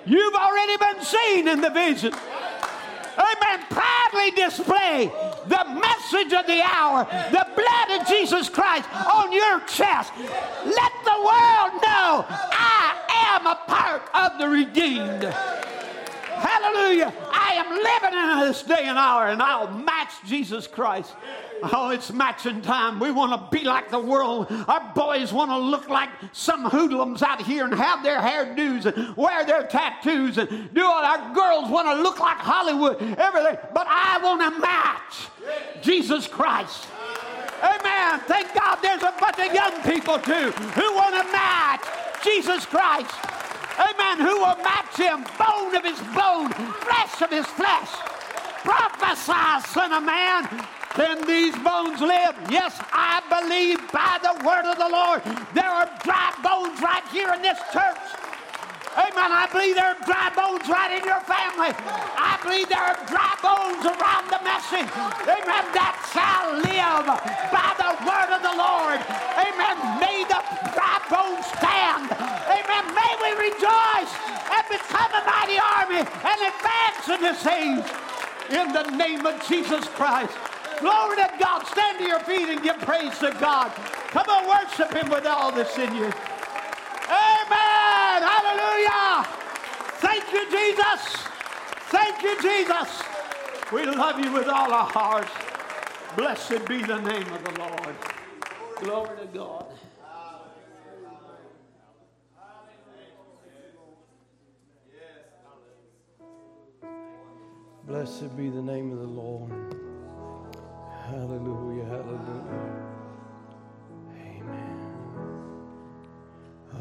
Speaker 2: You've already been seen in the vision amen, proudly display the message of the hour, the blood of Jesus Christ on your chest. Let the world know I am a part of the redeemed. Hallelujah. I am living in this day and hour, and I'll match Jesus Christ. Oh, it's matching time. We want to be like the world. Our boys want to look like some hoodlums out here and have their hairdos and wear their tattoos and do all our girls want to look like Hollywood, everything. But I want to match Jesus Christ. Amen. Thank God there's a bunch of young people too who want to match Jesus Christ. Amen. Who will match him, bone of his bone, flesh of his flesh. Prophesy, son of man. Can these bones live? Yes, I believe by the word of the Lord. There are dry bones right here in this church. Amen. I believe there are dry bones right in your family. I believe there are dry bones around the message. Amen. That shall live by the word of the Lord. Amen. May the dry bones stand. Amen. May we rejoice and become a mighty army and advance in this age. In the name of Jesus Christ. Glory to God. Stand to your feet and give praise to God. Come on, worship Him with all that's in you. Amen. Hallelujah. Thank you, Jesus. Thank you, Jesus. We love you with all our hearts. Blessed be the name of the Lord. Glory to God.
Speaker 1: Blessed be the name of the Lord. Hallelujah, hallelujah.